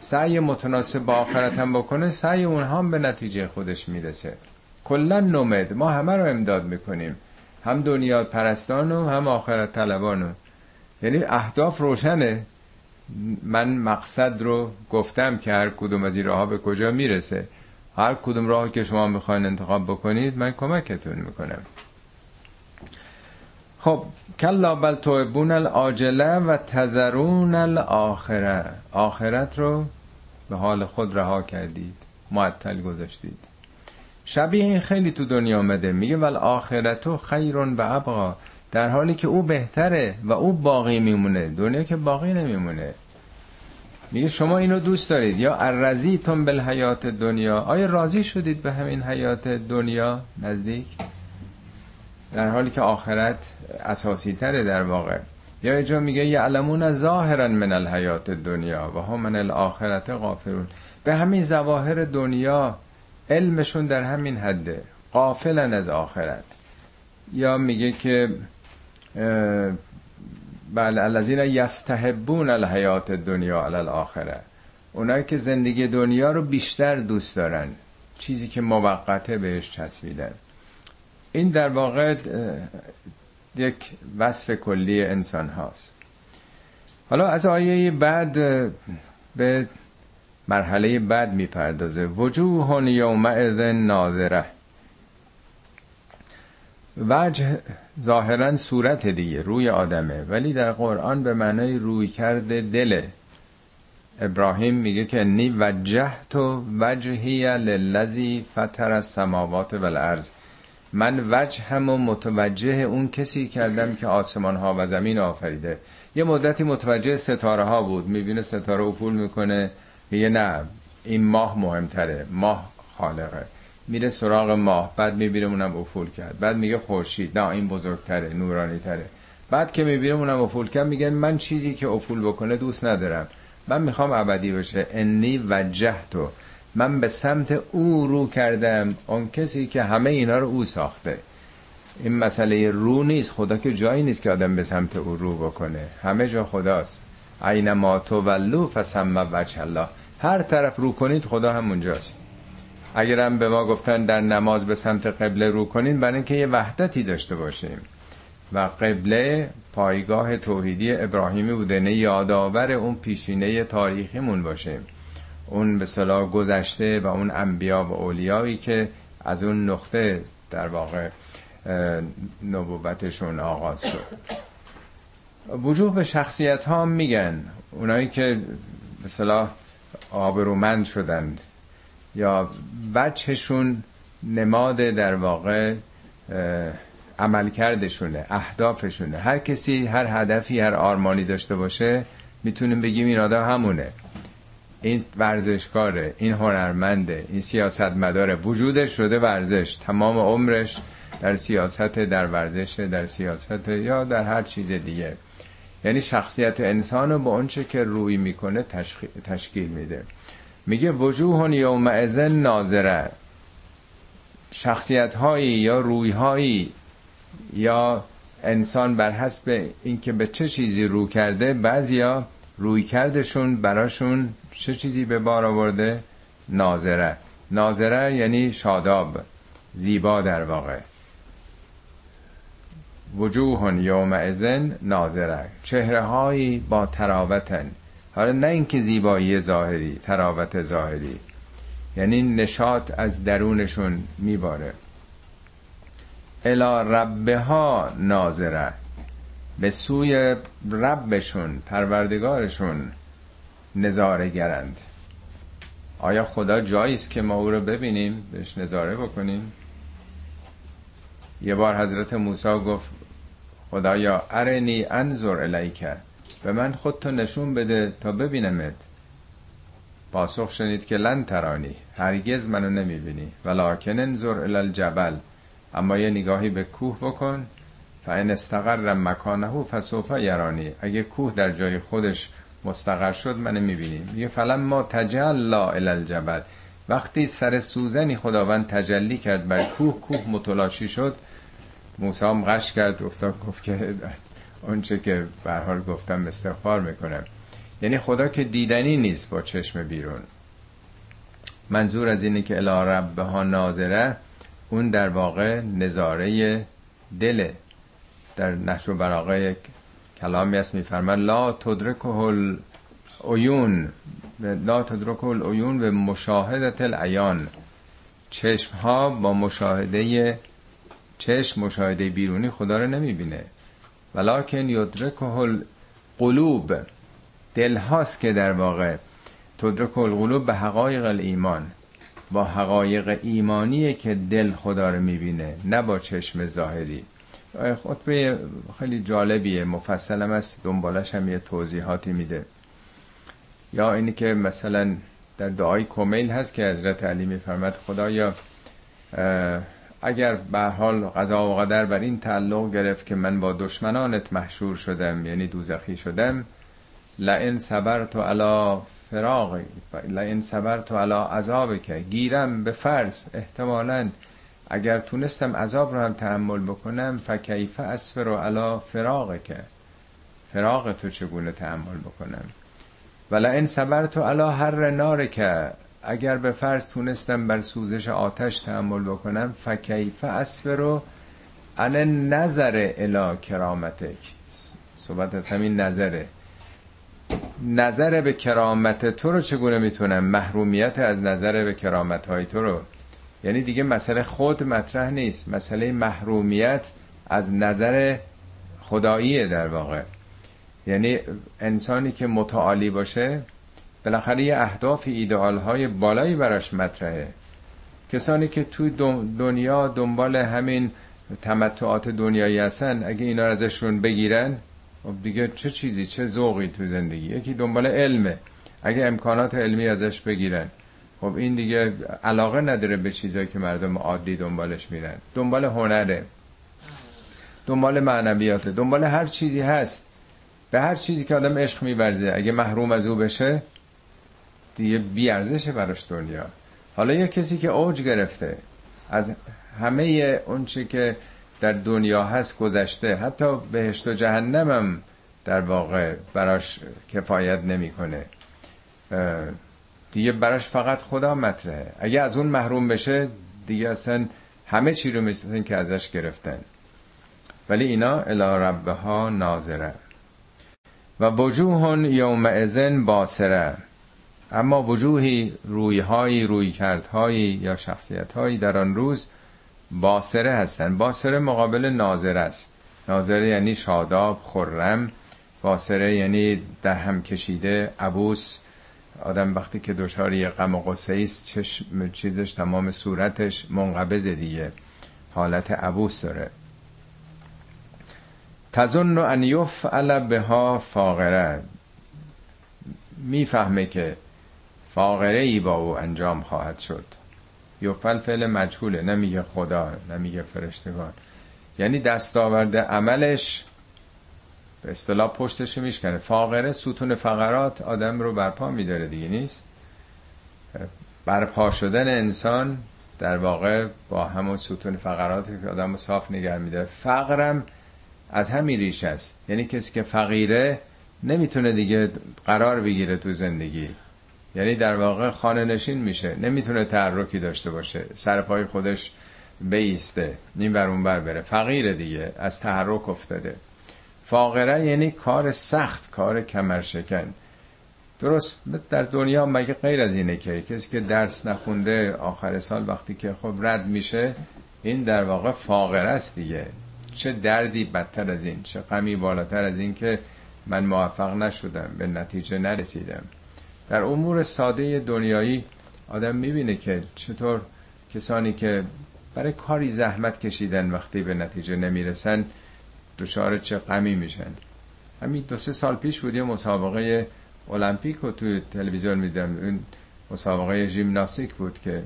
سعی متناسب با آخرت هم بکنه سعی اونها هم به نتیجه خودش می‌رسه. کلا نومد ما همه رو امداد می‌کنیم. هم دنیا پرستان و هم آخرت طلبانو یعنی اهداف روشنه. من مقصد رو گفتم که هر کدوم از این راه به کجا می‌رسه. هر کدوم راه که شما می‌خواین انتخاب بکنید من کمکتون می‌کنم. خب کلا بل توبون العاجله و تذرون الاخره آخرت رو به حال خود رها کردید معطل گذاشتید. شبیه این خیلی تو دنیا آمده. میگه ول آخرتو خیرون و ابقا. در حالی که او بهتره و او باقی میمونه. دنیا که باقی نمیمونه. میگه شما اینو دوست دارید. یا ارزیتون بالحیات دنیا. آیا راضی شدید به همین حیات دنیا نزدیک؟ در حالی که آخرت اساسی تره در واقع. یا اینجا میگه یعلمون ظاهرا من الحیات دنیا و هم من الاخرت غافرون به همین ظواهر دنیا علمشون در همین حده قافلن از آخرت. یا میگه که بله الذین یستحبون الحیات دنیا علی الاخره. اونایی که زندگی دنیا رو بیشتر دوست دارن چیزی که موقته بهش چسبیدن. این در واقع یک وصف کلی انسان هاست. حالا از آیه بعد به مرحله بعد می‌پردازه. وجوه یومئذ ناظره. وجه ظاهرا صورت دیگه روی آدمه. ولی در قرآن به معنای روی کرده دله ابراهیم میگه که نی وجه تو وجهی للذی فطر السماوات والارض. من وجه هم و متوجه اون کسی کردم که آسمان ها و زمین آفریده. یه مدتی متوجه ستاره ها بود. می‌بینه ستاره افول می‌کنه. میگه نه این ماه مهمتره. ماه خالقه. میره سراغ ماه. بعد می‌بینه اونم افول کرد. بعد میگه خورشید. نه این بزرگتره نورانی تره بعد که می‌بینه اونم افول کرد میگه من چیزی که افول بکنه دوست ندارم. من می‌خوام ابدی بشه انی وجه تو من به سمت او رو کردم. اون کسی که همه اینا رو او ساخته. این مسئله رو نیست. خدا که جایی نیست که آدم به سمت او رو بکنه. همه جا خداست. اینما تو فسم وجه الله. هر طرف رو کنید خدا همونجاست. اگرم به ما گفتن در نماز به سمت قبله رو کنین برای اینکه یه وحدتی داشته باشیم. و قبله پایگاه توحیدی ابراهیمی بوده. نه یادآور اون پیشینه تاریخیمون باشیم. اون به صلاح گذشته و اون انبیا و اولیایی که از اون نقطه در واقع نبوتشون آغاز شد. وجوه به شخصیت ها میگن. اونایی که به صلاح آبرومند شدند یا بچهشون نماد در واقع عملکردشونه اهدافشونه. هر کسی هر هدفی هر آرمانی داشته باشه می‌تونیم بگیم این آدم همونه. این ورزشکاره این هنرمنده این سیاست مداره وجودش شده ورزش تمام عمرش در سیاست در ورزش در سیاست یا در هر چیز دیگه. یعنی شخصیت انسان رو با اونچه که روی می‌کنه تشکیل میده. میگه وجوه یومئذ ناظره. شخصیت هایی یا روی هایی یا انسان بر حسب اینکه به چه چیزی رو کرده بعضیا روی کردشون براشون چه چیزی به بار آورده؟ ناظره. ناظره یعنی شاداب زیبا در واقع. وجوه یومئذ ناظره. چهره هایی با تراوتن. حالا نه اینکه زیبایی ظاهری تراوت ظاهری. یعنی نشاط از درونشون میباره. الا ربه ها ناظره. به سوی ربشون پروردگارشون نظاره گرند. آیا خدا جایی است که ما او رو ببینیم بهش نظاره بکنیم؟ یه بار حضرت موسی گفت خدایا ارنی انظر الیکه به من خودتو نشون بده تا ببینمت. پاسخ شنید که لن ترانی هرگز منو نمی‌بینی ولکن انظر الالجبل اما یه نگاهی به کوه بکن فان استقر مکانه فسوف یرانی اگه کوه در جای خودش مستقر شد من می‌بینی. میگه فلم ما تجلا الالجبل وقتی سر سوزنی خداوند تجلی کرد بر کوه کوه متلاشی شد. موسی هم غش کرد افتاد گفت که اونچه که به حال گفتم استغفار می‌کنم. یعنی خدا که دیدنی نیست با چشم بیرون. منظور از اینه که الی ربها ناظره اون در واقع نظاره دله. در نشر و براغه کلامی است میفرمند لا تدرکه العیون لا تدرکه العیون به مشاهدت العیان. چشم ها با مشاهده چشم مشاهده بیرونی خدا رو نمی‌بینه. ولیکن یدرکه القلوب دل هاست که در واقع تدرک القلوب به حقایق الایمان با حقایق ایمانیه که دل خدا رو می‌بینه نه با چشم ظاهری. خطبه خیلی جالبیه مفصلم است دنبالش هم یه توضیحاتی میده. یا اینی که مثلا در دعای کومیل هست که حضرت علی میفرمد خدایا اگر به حال قضا و قدر بر این تعلق گرفت که من با دشمنانت محشور شدم یعنی دوزخی شدم لئن صبرت علی فراغ لئن صبرت علی که گیرم به فرض احتمالا اگر تونستم عذاب رو هم تحمل بکنم فکیف اسفر علی فراغ که فراغ تو چگونه تحمل بکنم؟ ولا این صبرت علی هر نار که اگر به فرض تونستم بر سوزش آتش تحمل بکنم فکیف اسفر ان نظر الی کرامتک. صحبت از همین نظره. نظر به کرامت تو رو چگونه می‌تونم؟ محرومیت از نظر به کرامت های تو رو. یعنی دیگه مسئله خود مطرح نیست. مسئله محرومیت از نظر خداییه در واقع. یعنی انسانی که متعالی باشه بالاخره یه اهداف ایدئال های بالایی براش مطرحه. کسانی که توی دنیا دنبال همین تمتعات دنیایی هستن اگه اینا ازشون بگیرن خب دیگه چه چیزی چه ذوقی تو زندگی؟ یکی دنبال علمه. اگه امکانات علمی ازش بگیرن. خب این دیگه علاقه نداره به چیزایی که مردم عادی دنبالش میرن. دنبال هنره. دنبال معنویاته. دنبال هر چیزی هست. به هر چیزی که آدم عشق میورزه. اگه محروم از او بشه دیگه بیارزشه براش دنیا. حالا یه کسی که اوج گرفته از همه اون چی که در دنیا هست گذشته حتی بهشت و جهنم هم در واقع براش کفایت نمی‌کنه. دیگه براش فقط خدا مطرحه. اگه از اون محروم بشه دیگه اصلا همه چی رو مثل که ازش گرفتن. ولی اینا الی ربه ها ناظره. و وجوه یوم ازن باسره. اما وجوهی رویهایی روی کردهایی یا شخصیتهایی در آن روز باسره هستند باسره مقابل ناظر است. ناظره یعنی شاداب خرم. باسره یعنی در هم کشیده عبوس. آدم وقتی که دچار غم و قصه است چشم چیزش تمام صورتش منقبض دیگه. حالت عبوس داره. تظن ان یفعل بها فاقره. می‌فهمه که فاقره ای با او انجام خواهد شد. یفعل فعل مجهوله. نمیگه خدا نمیگه فرشتگان. یعنی دستاورد عملش به اصطلاح پشتش میشکنه. فاقره ستون فقرات آدم رو برپا میداره دیگه نیست؟ برپا شدن انسان در واقع با همون ستون فقرات که آدم رو صاف نگه میده فقرم از همین ریش است. یعنی کسی که فقیره نمی‌تونه دیگه قرار بگیره تو زندگی. یعنی در واقع خانه نشین میشه. نمی‌تونه تحرکی داشته باشه. سر پای خودش بیسته. این بر اون بر بره. فقیره دیگه. از تحرک افتاده. فاقره یعنی کار سخت کار کمرشکن. درست در دنیا مگه غیر از اینه که کسی که درس نخونده آخر سال وقتی که خب رد میشه این در واقع فاقره است دیگه. چه دردی بدتر از این چه غمی بالاتر از این که من موفق نشدم به نتیجه نرسیدم. در امور ساده دنیایی آدم می‌بینه که چطور کسانی که برای کاری زحمت کشیدن وقتی به نتیجه نمی‌رسن دچار چه غمی میشن. همین دو سه سال پیش بود یه مسابقه المپیک رو توی تلویزیون میدم این مسابقه ژیمناستیک بود که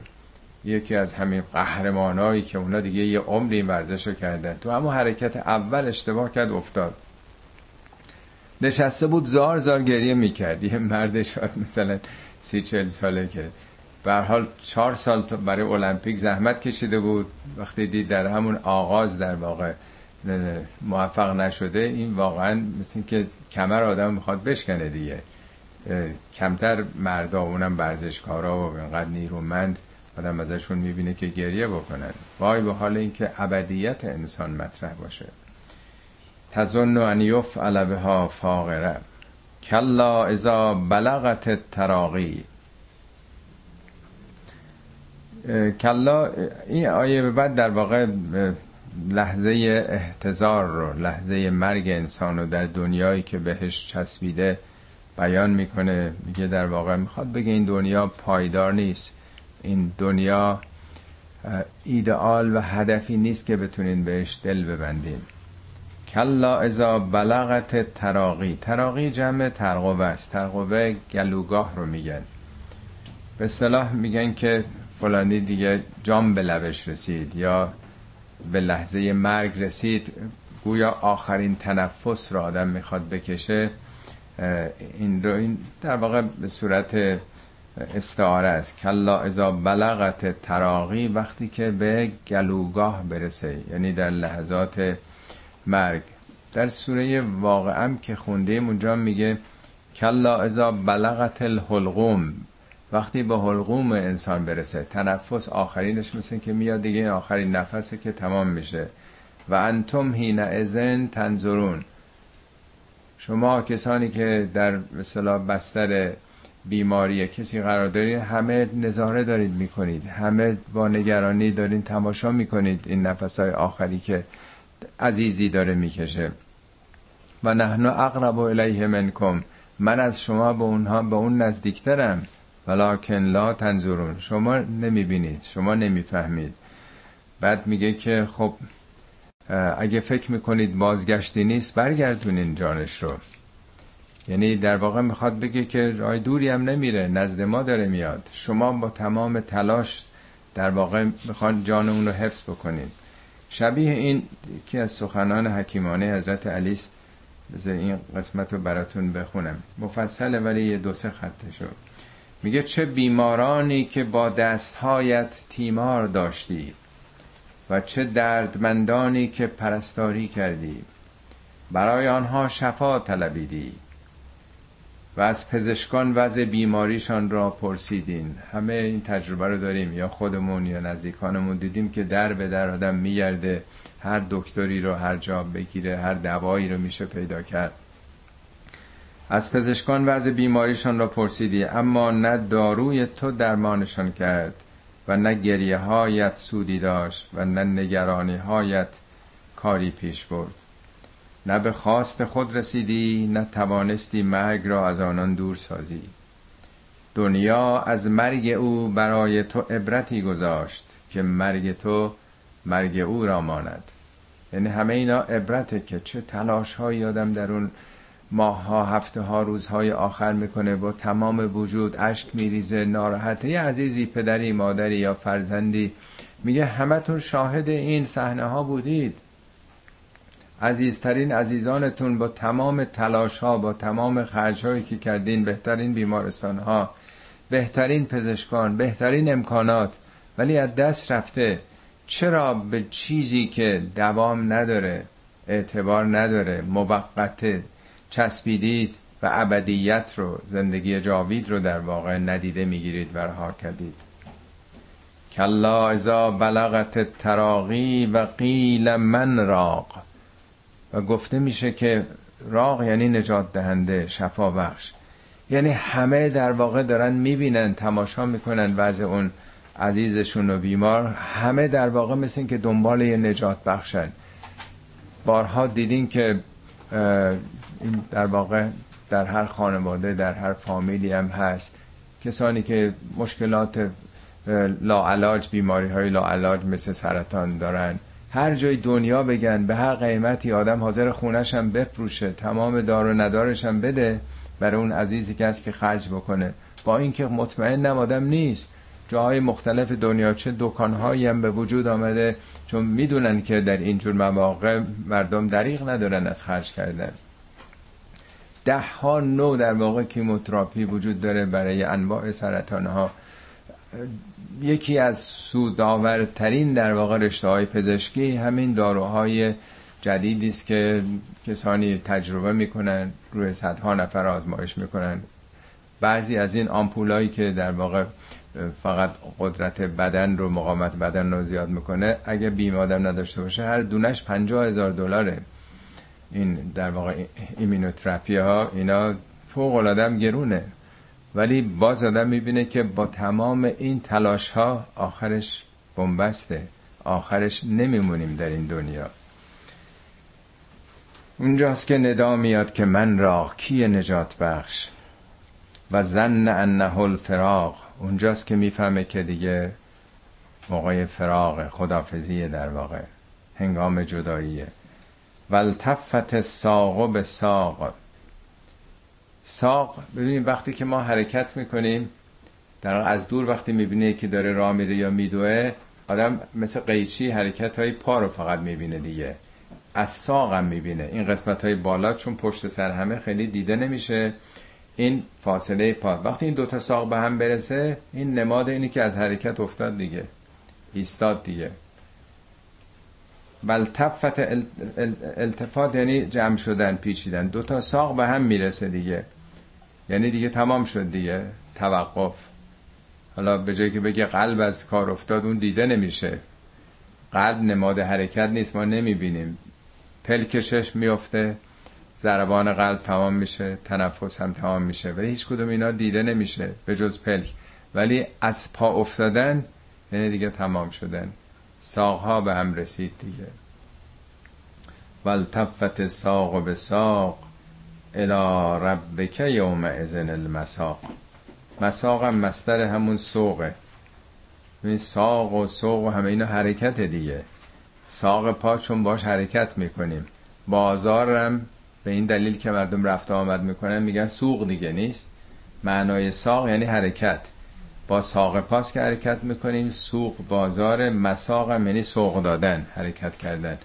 یکی از همین قهرمانایی که اونا دیگه یه عمری این ورزش رو کردن. تو اما حرکت اول اشتباه کرد افتاد. نشسته بود زار زار گریه می‌کرد. یه مرد شاید مثلا سی چل ساله که به حال چهار سال برای المپیک زحمت کشیده بود. وقتی دید در همون آغاز در واقع موفق نشده این واقعا مثل که کمر آدم می‌خواد بشکنه دیگه. کمتر مردا اونم ورزشکارا و اینقدر نیرومند آدم ازشون می‌بینه که گریه بکنن. وای به حال اینکه ابدیت انسان مطرح باشه. تظن ان یفعل بها فاقره. کلا اذا بلغت تراقی کلا این آیه به بعد در واقع لحظه احتضار رو لحظه مرگ انسان رو در دنیایی که بهش چسبیده بیان می‌کنه میگه در واقع می‌خواد بگه این دنیا پایدار نیست. این دنیا ایدئال و هدفی نیست که بتونین بهش دل ببندین. کلا ازا بلغت تراقی. تراقی جمع ترقوه است. ترقوه گلوگاه رو میگن. به اصطلاح میگن که فلانی دیگه جام به لبش رسید یا به لحظه مرگ رسید گویا آخرین تنفس رو آدم می‌خواد بکشه این رو این در واقع به صورت استعاره است. کلا ازا بلغت تراقی وقتی که به گلوگاه برسه یعنی در لحظات مرگ. در سوره واقعم که خونده اونجا میگه کلا ازا بلغت الحلقوم وقتی به حلقوم انسان برسه تنفس آخرینش مثل که میاد دیگه این آخرین نفسه که تمام میشه. و انتم هین ازن تنظرون. شما کسانی که در مثلا بستر بیماری کسی قرار دارید همه نظاره دارید می‌کنید. همه با نگرانی دارید تماشا می‌کنید این نفسهای آخری که عزیزی داره می‌کشه. و نحن اقرب الیه منکم. من از شما به اونها به اون نزدیکترم. ولکن لا تنظرون. شما نمی‌بینید شما نمی‌فهمید. بعد میگه که خب اگه فکر می‌کنید بازگشتی نیست برگردونین جانش رو. یعنی در واقع می‌خواد بگه که رای دوری هم نمیره نزد ما داره میاد. شما با تمام تلاش در واقع می‌خوان جان اون رو حفظ بکنید شبیه این که از سخنان حکیمانه حضرت علی است. این قسمت رو براتون بخونم. مفصله ولی یه دو سه خطه شد میگه چه بیمارانی که با دستهایت تیمار داشتی و چه دردمندانی که پرستاری کردی. برای آنها شفا طلبیدی و از پزشکان وضع بیماریشان را پرسیدین. همه این تجربه رو داریم یا خودمون یا نزدیکانمون. دیدیم که در به در آدم میگرده هر دکتری رو هر جا بگیره هر دوایی رو میشه پیدا کرد. از پزشکان وضع بیماریشان را پرسیدی اما نه داروی تو درمانشان کرد و نه گریه هایت سودی داشت و نه نگرانی هایت کاری پیش برد. نه به خواست خود رسیدی نه توانستی مرگ را از آنان دور سازی. دنیا از مرگ او برای تو عبرتی گذاشت که مرگ تو مرگ او را ماند. یعنی همه اینا عبرته که چه تلاش هایی آدم در اون ماه ها هفته ها روزهای آخر می‌کنه با تمام وجود اشک میریزه ناراحته یه عزیزی پدری مادری یا فرزندی میگه همتون شاهد این صحنه ها بودید. عزیزترین عزیزانتون با تمام تلاش ها با تمام خرج هایی که کردین بهترین بیمارستان ها بهترین پزشکان بهترین امکانات ولی از دست رفته. چرا به چیزی که دوام نداره اعتبار نداره موقته چسبیدید و ابدیت رو زندگی جاوید رو در واقع ندیده می‌گیرید و رها کردید. کلا ازا بلغت تراقی و قیل من راق و گفته میشه که راق یعنی نجات دهنده شفا بخش. یعنی همه در واقع دارن می‌بینن تماشا می‌کنن وضع اون عزیزشون و بیمار. همه در واقع مثل این که دنبال یه نجات بخشن. بارها دیدین که این در واقع در هر خانواده در هر فامیلی هم هست. کسانی که مشکلات لاعلاج بیماری های لاعلاج مثل سرطان دارن. هر جای دنیا بگن به هر قیمتی آدم حاضر خونش هم بفروشه تمام دار و ندارش هم بده برای اون عزیزی که که خرج بکنه. با اینکه مطمئن آدم نیست. جاهای مختلف دنیا چه دکانهایی هم به وجود آمده چون می‌دونن که در اینجور مواقع مردم دریغ ندارن از خرج کردن. ده ها نوع در واقع کیموتراپی وجود داره برای انواع سرطان ها یکی از سودآورترین در واقع رشته های پزشکی همین داروهای جدیدی است که کسانی تجربه می‌کنن روی صدها نفر آزمایش می‌کنن. بعضی از این آمپولایی که در واقع فقط قدرت بدن رو مقاومت بدن رو زیاد می‌کنه اگه بیمه آدم نداشته باشه هر دونش پنجاه هزار دلاره. این در واقع ایمینوتراپی ها اینا فوق العاده گرونه. ولی باز آدم می‌بینه که با تمام این تلاش ها آخرش بنبسته. آخرش نمیمونیم در این دنیا. اونجاست که ندا میاد که من را کی نجات بخش؟ و زن انه الفراق. اونجاست که می‌فهمه که دیگه موقع فراغ خدافزیه در واقع. هنگام جداییه. ولتفت ساق به ساق. ساق ببینید وقتی که ما حرکت می‌کنیم در از دور وقتی می‌بینه که داره راه میره یا میدوه آدم مثل قیچی حرکت های پا رو فقط می‌بینه دیگه. از ساق هم می‌بینه. این قسمت های بالا چون پشت سر همه خیلی دیده نمیشه. این فاصله پا. وقتی این دوتا ساق به هم برسه این نماد اینی که از حرکت افتاد دیگه. ایستاد دیگه. بل تفت التفات یعنی جمع شدن پیچیدن. دوتا ساق به هم می‌رسه دیگه. یعنی دیگه تمام شد دیگه. توقف. حالا به جایی که بگه قلب از کار افتاد اون دیده نمیشه. قلب نماد حرکت نیست ما نمی‌بینیم. پلکشش میفته ضربان قلب تمام میشه تنفس هم تمام میشه. ولی هیچ کدوم اینا دیده نمیشه به جز پلک. ولی از پا افتادن یعنی دیگه تمام شدن. ساقها به هم رسید دیگه. والتفت ساق به ساق الى ربک یوم ازن المساق. مساق هم مستر همون سوقه. این ساق و سوق و همه اینا حرکت دیگه. ساق پا چون باش حرکت می‌کنیم. بازارم به این دلیل که مردم رفت آمد می‌کنن میگن سوق دیگه نیست. معنای ساق یعنی حرکت. با ساق پاس که حرکت می‌کنیم سوق بازار مساق یعنی سوق دادن حرکت کردن.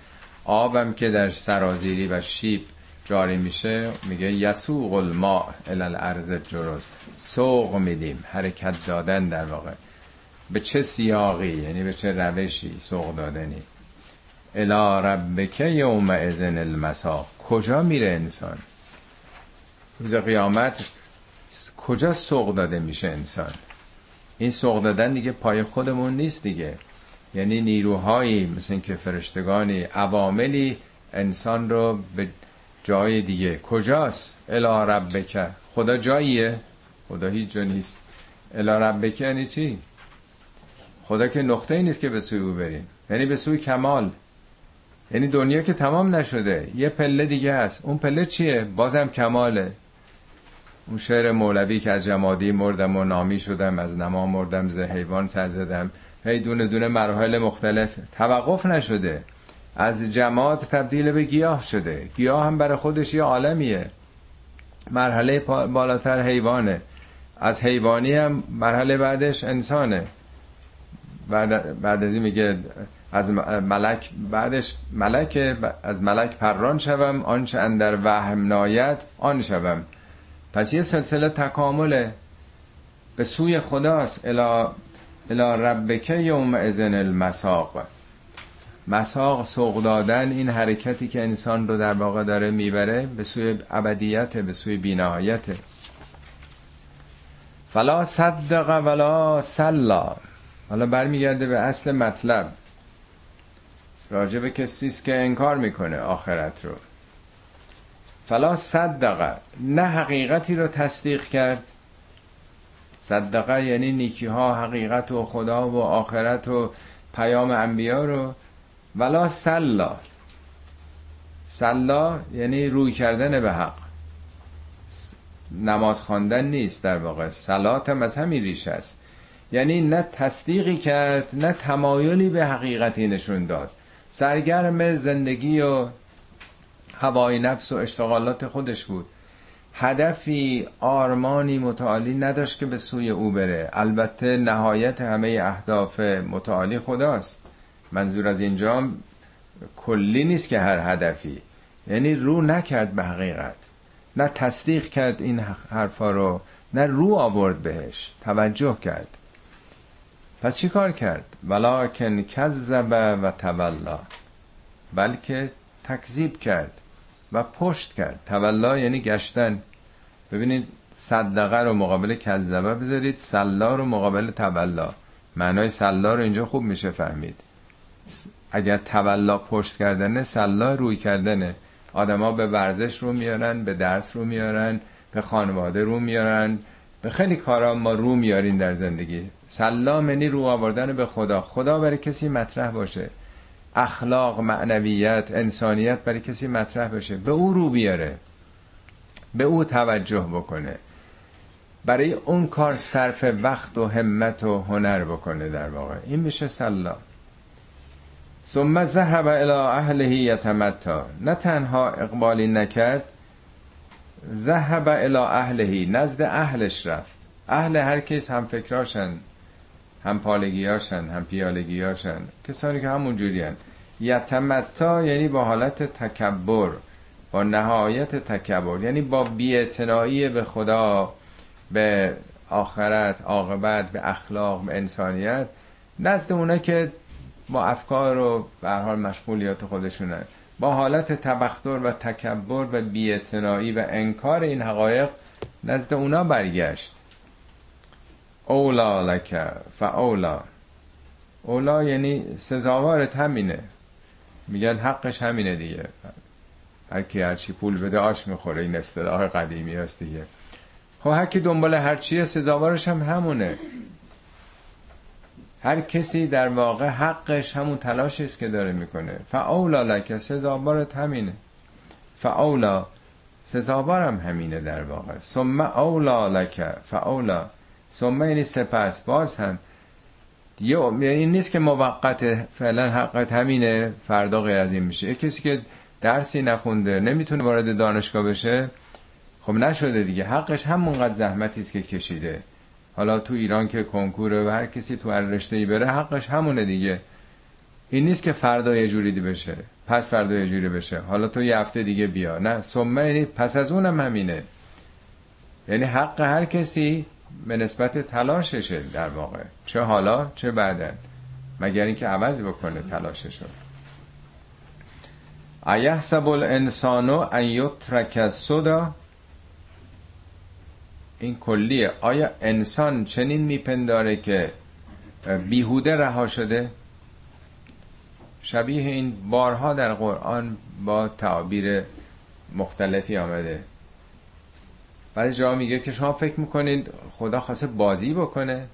آبم که در سرازیری و شیب جاری میشه میگه یسوق الماء الالارض جروز سوق میدیم حرکت دادن در واقع. به چه سیاقی یعنی به چه روشی سوق دادنی؟ الا ربک یوم ازن المساق. کجا میره انسان؟ روز قیامت کجا سوق داده میشه انسان؟ این سوق دادن دیگه پای خودمون نیست دیگه. یعنی نیروهایی مثل اینکه فرشتگانی عواملی انسان رو به جای دیگه. کجاست؟ الا ربک. خدا جاییه؟ خدا هیچ جا نیست. الا ربک یعنی چی؟ خدا که نقطه ای نیست که به سوی او بریم. یعنی به سوی کمال. یعنی دنیا که تمام نشده یه پله دیگه هست. اون پله چیه؟ بازم کماله. اون شعر مولوی که از جمادی مردم و نامی شدم از نما مردم ز حیوان سر زدم. هی دونه دونه مراحل مختلف. توقف نشده. از جماد تبدیل به گیاه شده. گیاه هم برای خودش یه عالمیه. مرحله بالاتر حیوانه. از حیوانی هم مرحله بعدش انسانه. بعد, بعد از این میگه از ملک بعدش ملک از ملک پران شوم. آنچه اندر وهم ناید آن شوم. پس یه سلسله تکامله به سوی خداست. الا الا ربک یوم ازن المساق. مساق سوق دادن این حرکتی که انسان رو در واقع داره می‌بره به سوی ابدیت به سوی بینهایت. فلا صدق ولا سلا حالا برمیگرده به اصل مطلب. راجع به کسی که انکار می‌کنه آخرت رو. فلا صدقه. نه حقیقتی رو تصدیق کرد. صدقه یعنی نیکی ها حقیقت و خدا و آخرت و پیام انبیا رو. ولا سلا سلا یعنی روی کردن به حق. نماز خواندن نیست در واقع. سلات هم از همین ریشه است. یعنی نه تصدیقی کرد نه تمایلی به حقیقتی نشون داد. سرگرم زندگی و هوای نفس و اشتغالات خودش بود. هدفی آرمانی متعالی نداشت که به سوی او بره. البته نهایت همه اهداف متعالی خداست. منظور از اینجا کلی نیست که هر هدفی. یعنی رو نکرد به حقیقت. نه تصدیق کرد این حرفا رو نه رو آورد بهش. توجه کرد. پس چی کار کرد؟ ولکن کذب و تولا بلکه تکذیب کرد. و پشت کرد. تولا یعنی گشتن. ببینید صدقه رو مقابل کذبه بذارید سلا رو مقابل تولا. معنای سلا رو اینجا خوب میشه فهمید. اگر تولا پشت کردنه سلا روی کردنه. آدما به ورزش رو میارن به درس رو میارن به خانواده رو میارن. به خیلی کارا ما رو میارین در زندگی. سلام یعنی رو آوردن به خدا. خدا برای کسی مطرح باشه. اخلاق معنویت انسانیت برای کسی مطرح بشه. به او رو بیاره. به او توجه بکنه. برای اون کار صرف وقت و همت و هنر بکنه در واقع. این میشه سلام ثم ذهب الى اهله یتمتا. نه تنها اقبالی نکرد ذهب الى اهله. نزد اهلش رفت. اهل هر کس هم فکراشن. هم پالگیاشن هم پیالگیاشن. کسانی که همون جوری یتمتا یعنی با حالت تکبر با نهایت تکبر. یعنی با بیعتنائی به خدا به آخرت عاقبت به اخلاق به انسانیت. نزد اونا که با افکار و به حال مشغولیات خودشونن با حالت تبختر و تکبر و بیعتنائی و انکار این حقایق نزد اونا برگشت. اولا لک فاولا. اولا یعنی سزاوارت همینه. میگن حقش همینه دیگه. هر کی هرچی پول بده آش می‌خوره. این اصطلاح قدیمی هست دیگه. خب هر کی دنبال هرچیه سزاوارش هم همونه. هر کسی در واقع حقش همون تلاشی است که داره می‌کنه. فاولا لک سزاوارت همینه. فاولا سزاوارم همینه در واقع. ثم اولا لک فاولا. ثم یعنی سپس باز هم یعنی نیست که موقت فعلا حقت همینه فردا غیر از این میشه. کسی که درسی نخونده نمی‌تونه وارد دانشگاه بشه خب نشده دیگه. حقش همونقدر زحمتی است که کشیده. حالا تو ایران که کنکور و هر کسی تو هر رشته ای بره حقش همونه دیگه. این نیست که فردا یه جوری بشه. پس فردا یه جوری بشه. حالا تو یه هفته دیگه بیا. نه ثم یعنی پس از اونم همینه. یعنی حق هر کسی به نسبت تلاششه در واقع. چه حالا چه بعدا مگر اینکه عوض بکنه تلاششو. ایحسب الانسانو ان یترک صدا این کلیه. آیا انسان چنین میپنداره که بیهوده رها شده؟ شبیه این بارها در قرآن با تعابیر مختلفی آمده. بعضی جا میگه که شما فکر می‌کنید خدا خواسته بازی بکنه.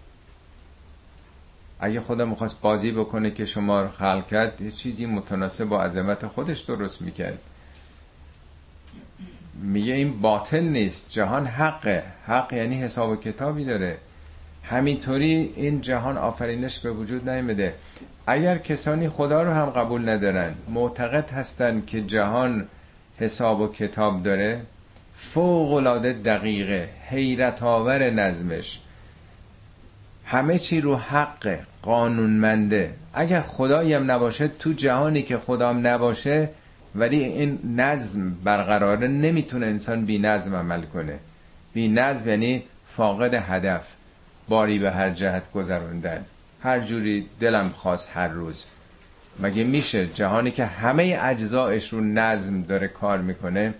اگه خدا می‌خواست بازی بکنه که شما رو خلق کرد یه چیزی متناسب با عظمت خودش درست می‌کرد. میگه این باطل نیست جهان حقه. حق یعنی حساب و کتابی داره. همینطوری این جهان آفرینش به وجود نیامده. اگر کسانی خدا رو هم قبول ندارن معتقد هستن که جهان حساب و کتاب داره فوق العاده دقیقه حیرت آور نظمش. همه چی رو حق قانونمنده. اگر خدایی هم نباشه تو جهانی که خدام نباشه ولی این نظم برقراره. نمی‌تونه انسان بی نظم عمل کنه. بی نظم یعنی فاقد هدف باری به هر جهت گذروندن هر جوری دلم خواست هر روز. مگه میشه جهانی که همه اجزایش رو نظم داره کار می‌کنه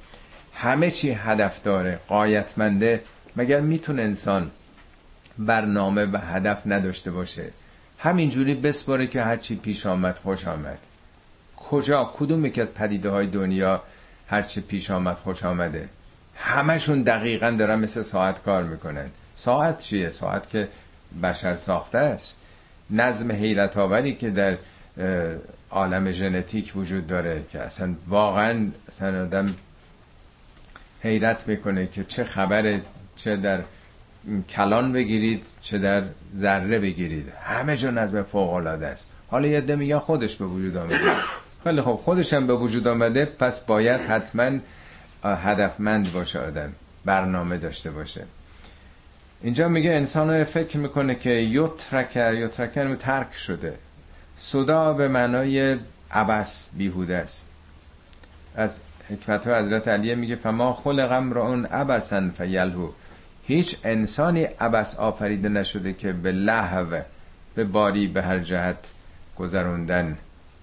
همه چی هدف داره قایتمنده مگر می‌تونه انسان برنامه و هدف نداشته باشه؟ همینجوری بسپاره که هرچی پیش آمد خوش آمد. کجا؟ کدوم یکی از پدیده های دنیا هرچی پیش آمد خوش آمده؟ همشون دقیقا دارن مثل ساعت کار می‌کنن. ساعت چیه؟ ساعت که بشر ساخته است. نظم حیرت آوری که در عالم ژنتیک وجود داره که اصلا واقعا اصلا آدم حیرت می‌کنه که چه خبره چه در کلان بگیرید چه در ذره بگیرید. همه جا نظم فوق العاده است. حالا یه ده میگن خودش به وجود آمده. خیلی خب خودش هم به وجود آمده پس باید حتما هدفمند باشه آدم برنامه داشته باشه. اینجا میگه انسان فکر می‌کنه که یترک یترک ترک شده. صدا به معنای عبس بیهوده است. از حکمت حضرت علیه میگه فما خلق امرؤ عبسا فیلهو هیچ انسانی عبس آفریده نشده که به لحو به باری به هر جهت گذروندن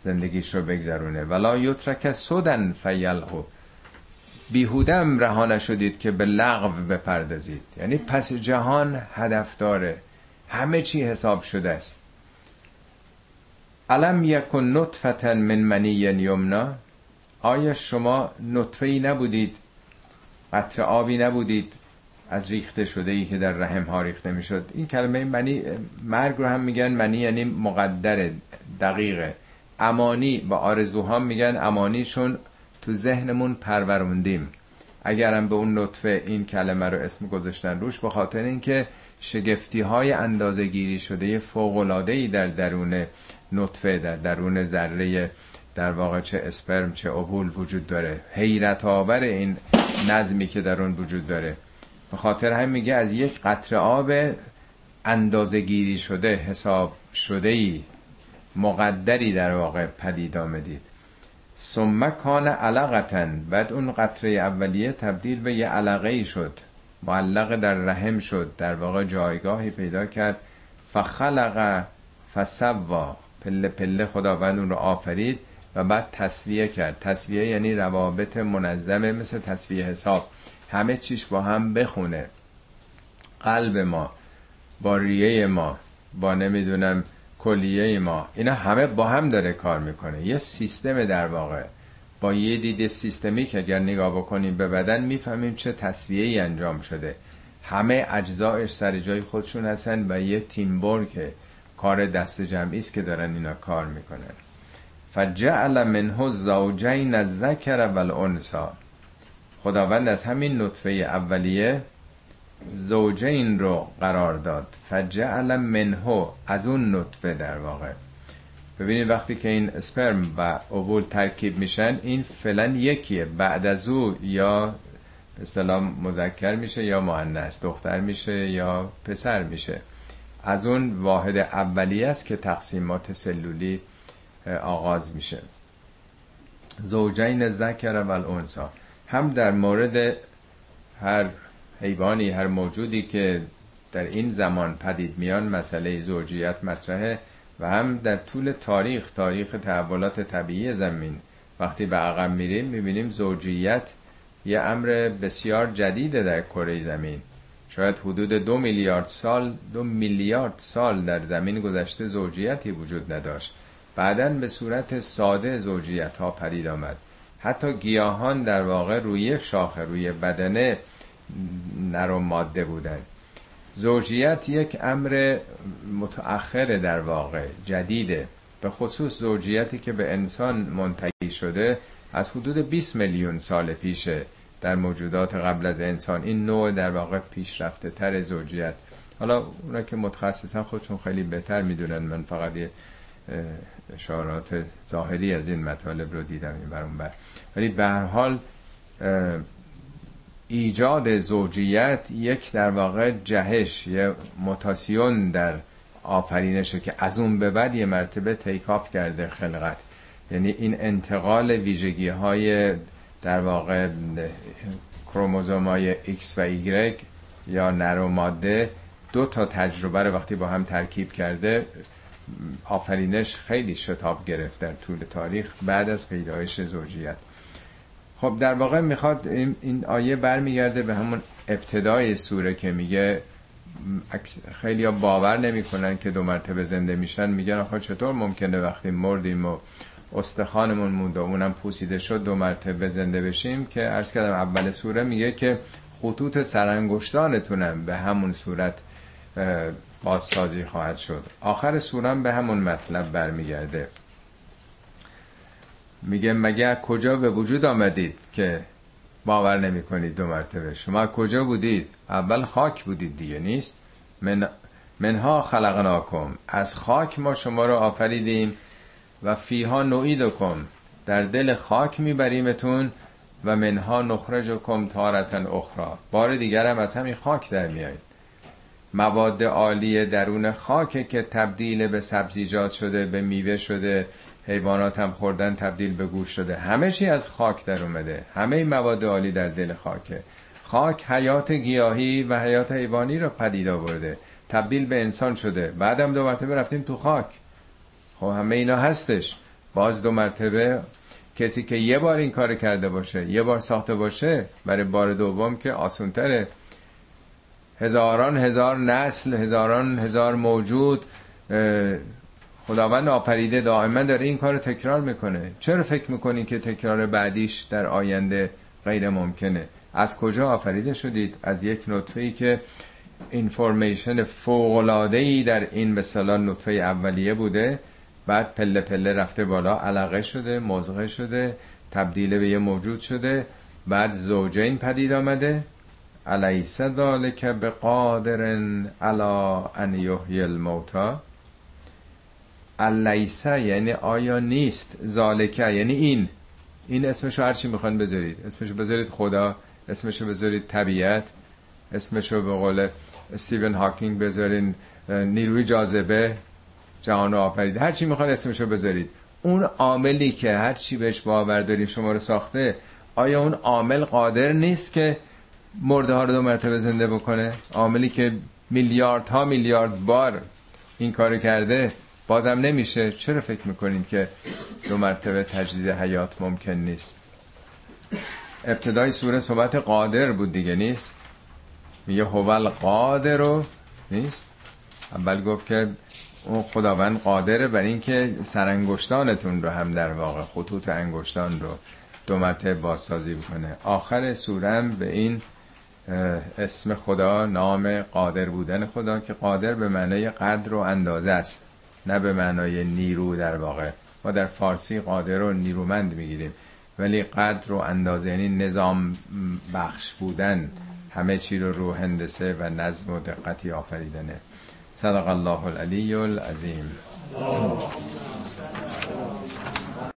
زندگیش رو بگذرونه. ولا یترک سودن فیلهو بیهودم رها نشدید که به لغو بپردازید. یعنی پس جهان هدف داره همه چی حساب شده است. علم یکن نطفتا من منی یمنا. آیا شما نطفه ای نبودید؟ قطر آبی نبودید؟ از ریخته شده ای که در رحم ها ریخته می‌شد. این کلمه منی مرگ رو هم میگن منی یعنی مقدر دقیقه. امانی با آرزوها میگن امانیشون تو ذهنمون پروروندیم. اگرم به اون نطفه این کلمه رو اسم گذاشتن روش به خاطر اینکه شگفتی های اندازه گیری شده فوق ای در درون نطفه در درون ذره در واقع چه اسپرم چه اوول وجود داره. حیرت آور این نظمی که در اون وجود داره. به خاطر هم میگه از یک قطره آب اندازه گیری شده حساب شده ای مقدری در واقع پدید آمدید ثم کان علقتن بعد اون قطره اولیه تبدیل به یه علقه ای شد. معلق در رحم شد در واقع جایگاهی پیدا کرد. فخلق فسوا پله پله خداوند اون رو آفرید. و بعد تصویه کرد. تصویه یعنی روابط منظمه مثل تصویه حساب. همه چیش با هم بخونه. قلب ما با ریه ما با نمی‌دونم کلیه ما. اینا همه با هم داره کار می‌کنه. یه سیستم در واقع. با یه دید سیستمی که اگر نگاه بکنیم به بدن می‌فهمیم چه تصویه انجام شده. همه اجزایش سر جای خودشون هستن و یه تیم که کار دست جمعی است که دارن اینا کار می‌کنن. فجعل منه زوجین الذکر والانثى. خداوند از همین نطفه اولیه زوجین رو قرار داد. فجعل منه از اون نطفه در واقع. ببینید وقتی که این اسپرم و اوول ترکیب میشن این فعلا یکیه. بعد از او یا به مذکر میشه یا مؤنث دختر میشه یا پسر میشه. از اون واحد اولیه است که تقسیمات سلولی آغاز میشه. زوجین ذکر و الانسا هم در مورد هر حیوانی هر موجودی که در این زمان پدید میان مسئله زوجیت مطرحه و هم در طول تاریخ تاریخ تحولات طبیعی زمین. وقتی به عقب میریم می‌بینیم زوجیت یه امر بسیار جدیده در کره زمین. شاید حدود دو میلیارد سال دو میلیارد سال در زمین گذشته زوجیتی وجود نداشت. بعدا به صورت ساده زوجیت ها پدید آمد. حتی گیاهان در واقع روی شاخه روی بدنه نر و ماده بودن زوجیت یک امر متأخر در واقع جدیده. به خصوص زوجیتی که به انسان منتهی شده از حدود 20 میلیون سال پیشه در موجودات قبل از انسان. این نوع در واقع پیشرفته تر زوجیت. حالا اونا که متخصصا خودشون خیلی بهتر می‌دونن. من فقط یه اشارات ظاهری از این مطالب رو دیدم این برون بر. ولی به هر حال ایجاد زوجیت یک در واقع جهش یه متاسیون در آفرینشه که از اون به بعد یه مرتبه تیکاف کرده خلقت. یعنی این انتقال ویژگی های در واقع کروموزوم های X و Y یا نر و ماده دو تا تجربه رو وقتی با هم ترکیب کرده آفرینش خیلی شتاب گرفت در طول تاریخ بعد از پیدایش زوجیت. خب در واقع می‌خواد این آیه برمیگرده به همون ابتدای سوره که میگه خیلی ها باور نمی‌کنن که دو مرتبه زنده میشن. میگن آخه چطور ممکنه وقتی مردیم و استخانمون موند و اونم پوسیده شد دو مرتبه زنده بشیم که عرض کردم اول سوره میگه که خطوط سرانگشتانتونم به همون صورت بازسازی خواهد شد. آخر سورم به همون مطلب برمیگرده. میگه مگه کجا به وجود آمدید که باور نمی کنید دو مرتبه؟ شما کجا بودید؟ اول خاک بودید دیگه نیست؟ من منها خلقناکم. از خاک ما شما رو آفریدیم و فیها نوعیدکم. در دل خاک میبریمتون و منها نخرجکم تارتن اخرى بار دیگر هم از همین خاک در میایید مواد عالی درون خاک که تبدیل به سبزیجات شده به میوه شده حیوانات هم خوردن تبدیل به گوش شده. همه چی از خاک در اومده. همه مواد عالی در دل خاکه. خاک حیات گیاهی و حیات حیوانی رو پدید آورده. تبدیل به انسان شده. بعدم دو مرتبه رفتیم تو خاک. خب همه اینا هستش. باز دو مرتبه کسی که یه بار این کار کرده باشه یه بار ساخته باشه برای بار دوم که آسونتره. هزاران هزار نسل هزاران هزار موجود خداوند آفریده دائما داره این کار تکرار می‌کنه. چرا فکر می‌کنی که تکرار بعدیش در آینده غیر ممکنه؟ از کجا آفریده شدید؟ از یک نطفه ای که اینفورمیشن فوق ای در این به نطفه اولیه بوده بعد پله پله رفته بالا علقه شده مزغه شده تبدیل به یه موجود شده بعد زوجین پدید آمده. علیس ذالک به قادر علا ان یحیی الموتا الیس یعنی آیا نیست ذالکه یعنی این. این اسمشو هرچی می‌خوان بذارید. اسمشو بذارید خدا اسمشو بذارید طبیعت اسمشو به قول استیون هاکینگ بذارین نیروی جاذبه جهان آفرید. هر چی می‌خوان اسمشو بذارید. اون عاملی که هر چی بهش باور داریم شما رو ساخته آیا اون عامل قادر نیست که مرده ها رو دو مرتبه زنده بکنه. عاملی که میلیارد ها میلیارد بار این کارو کرده بازم نمیشه. چرا فکر می‌کنید که دو مرتبه تجدید حیات ممکن نیست؟ ابتدای سوره صحبت قادر بود دیگه نیست؟ میگه هوال قادر رو نیست؟ اول گفت که اون خداوند قادره بر اینکه سرانگشتانتون رو هم در واقع خطوط انگشتان رو دو مرتبه بازسازی بکنه. آخر سورم به این اسم خدا نام قادر بودن خدا که قادر به معنای قدر و اندازه است نه به معنای نیرو در واقع. ما در فارسی قادر و نیرومند می‌گیریم ولی قدر و اندازه یعنی نظام بخش بودن. همه چی رو رو هندسه و نظم و دقتی آفریدنه. صدق الله العلی العظیم.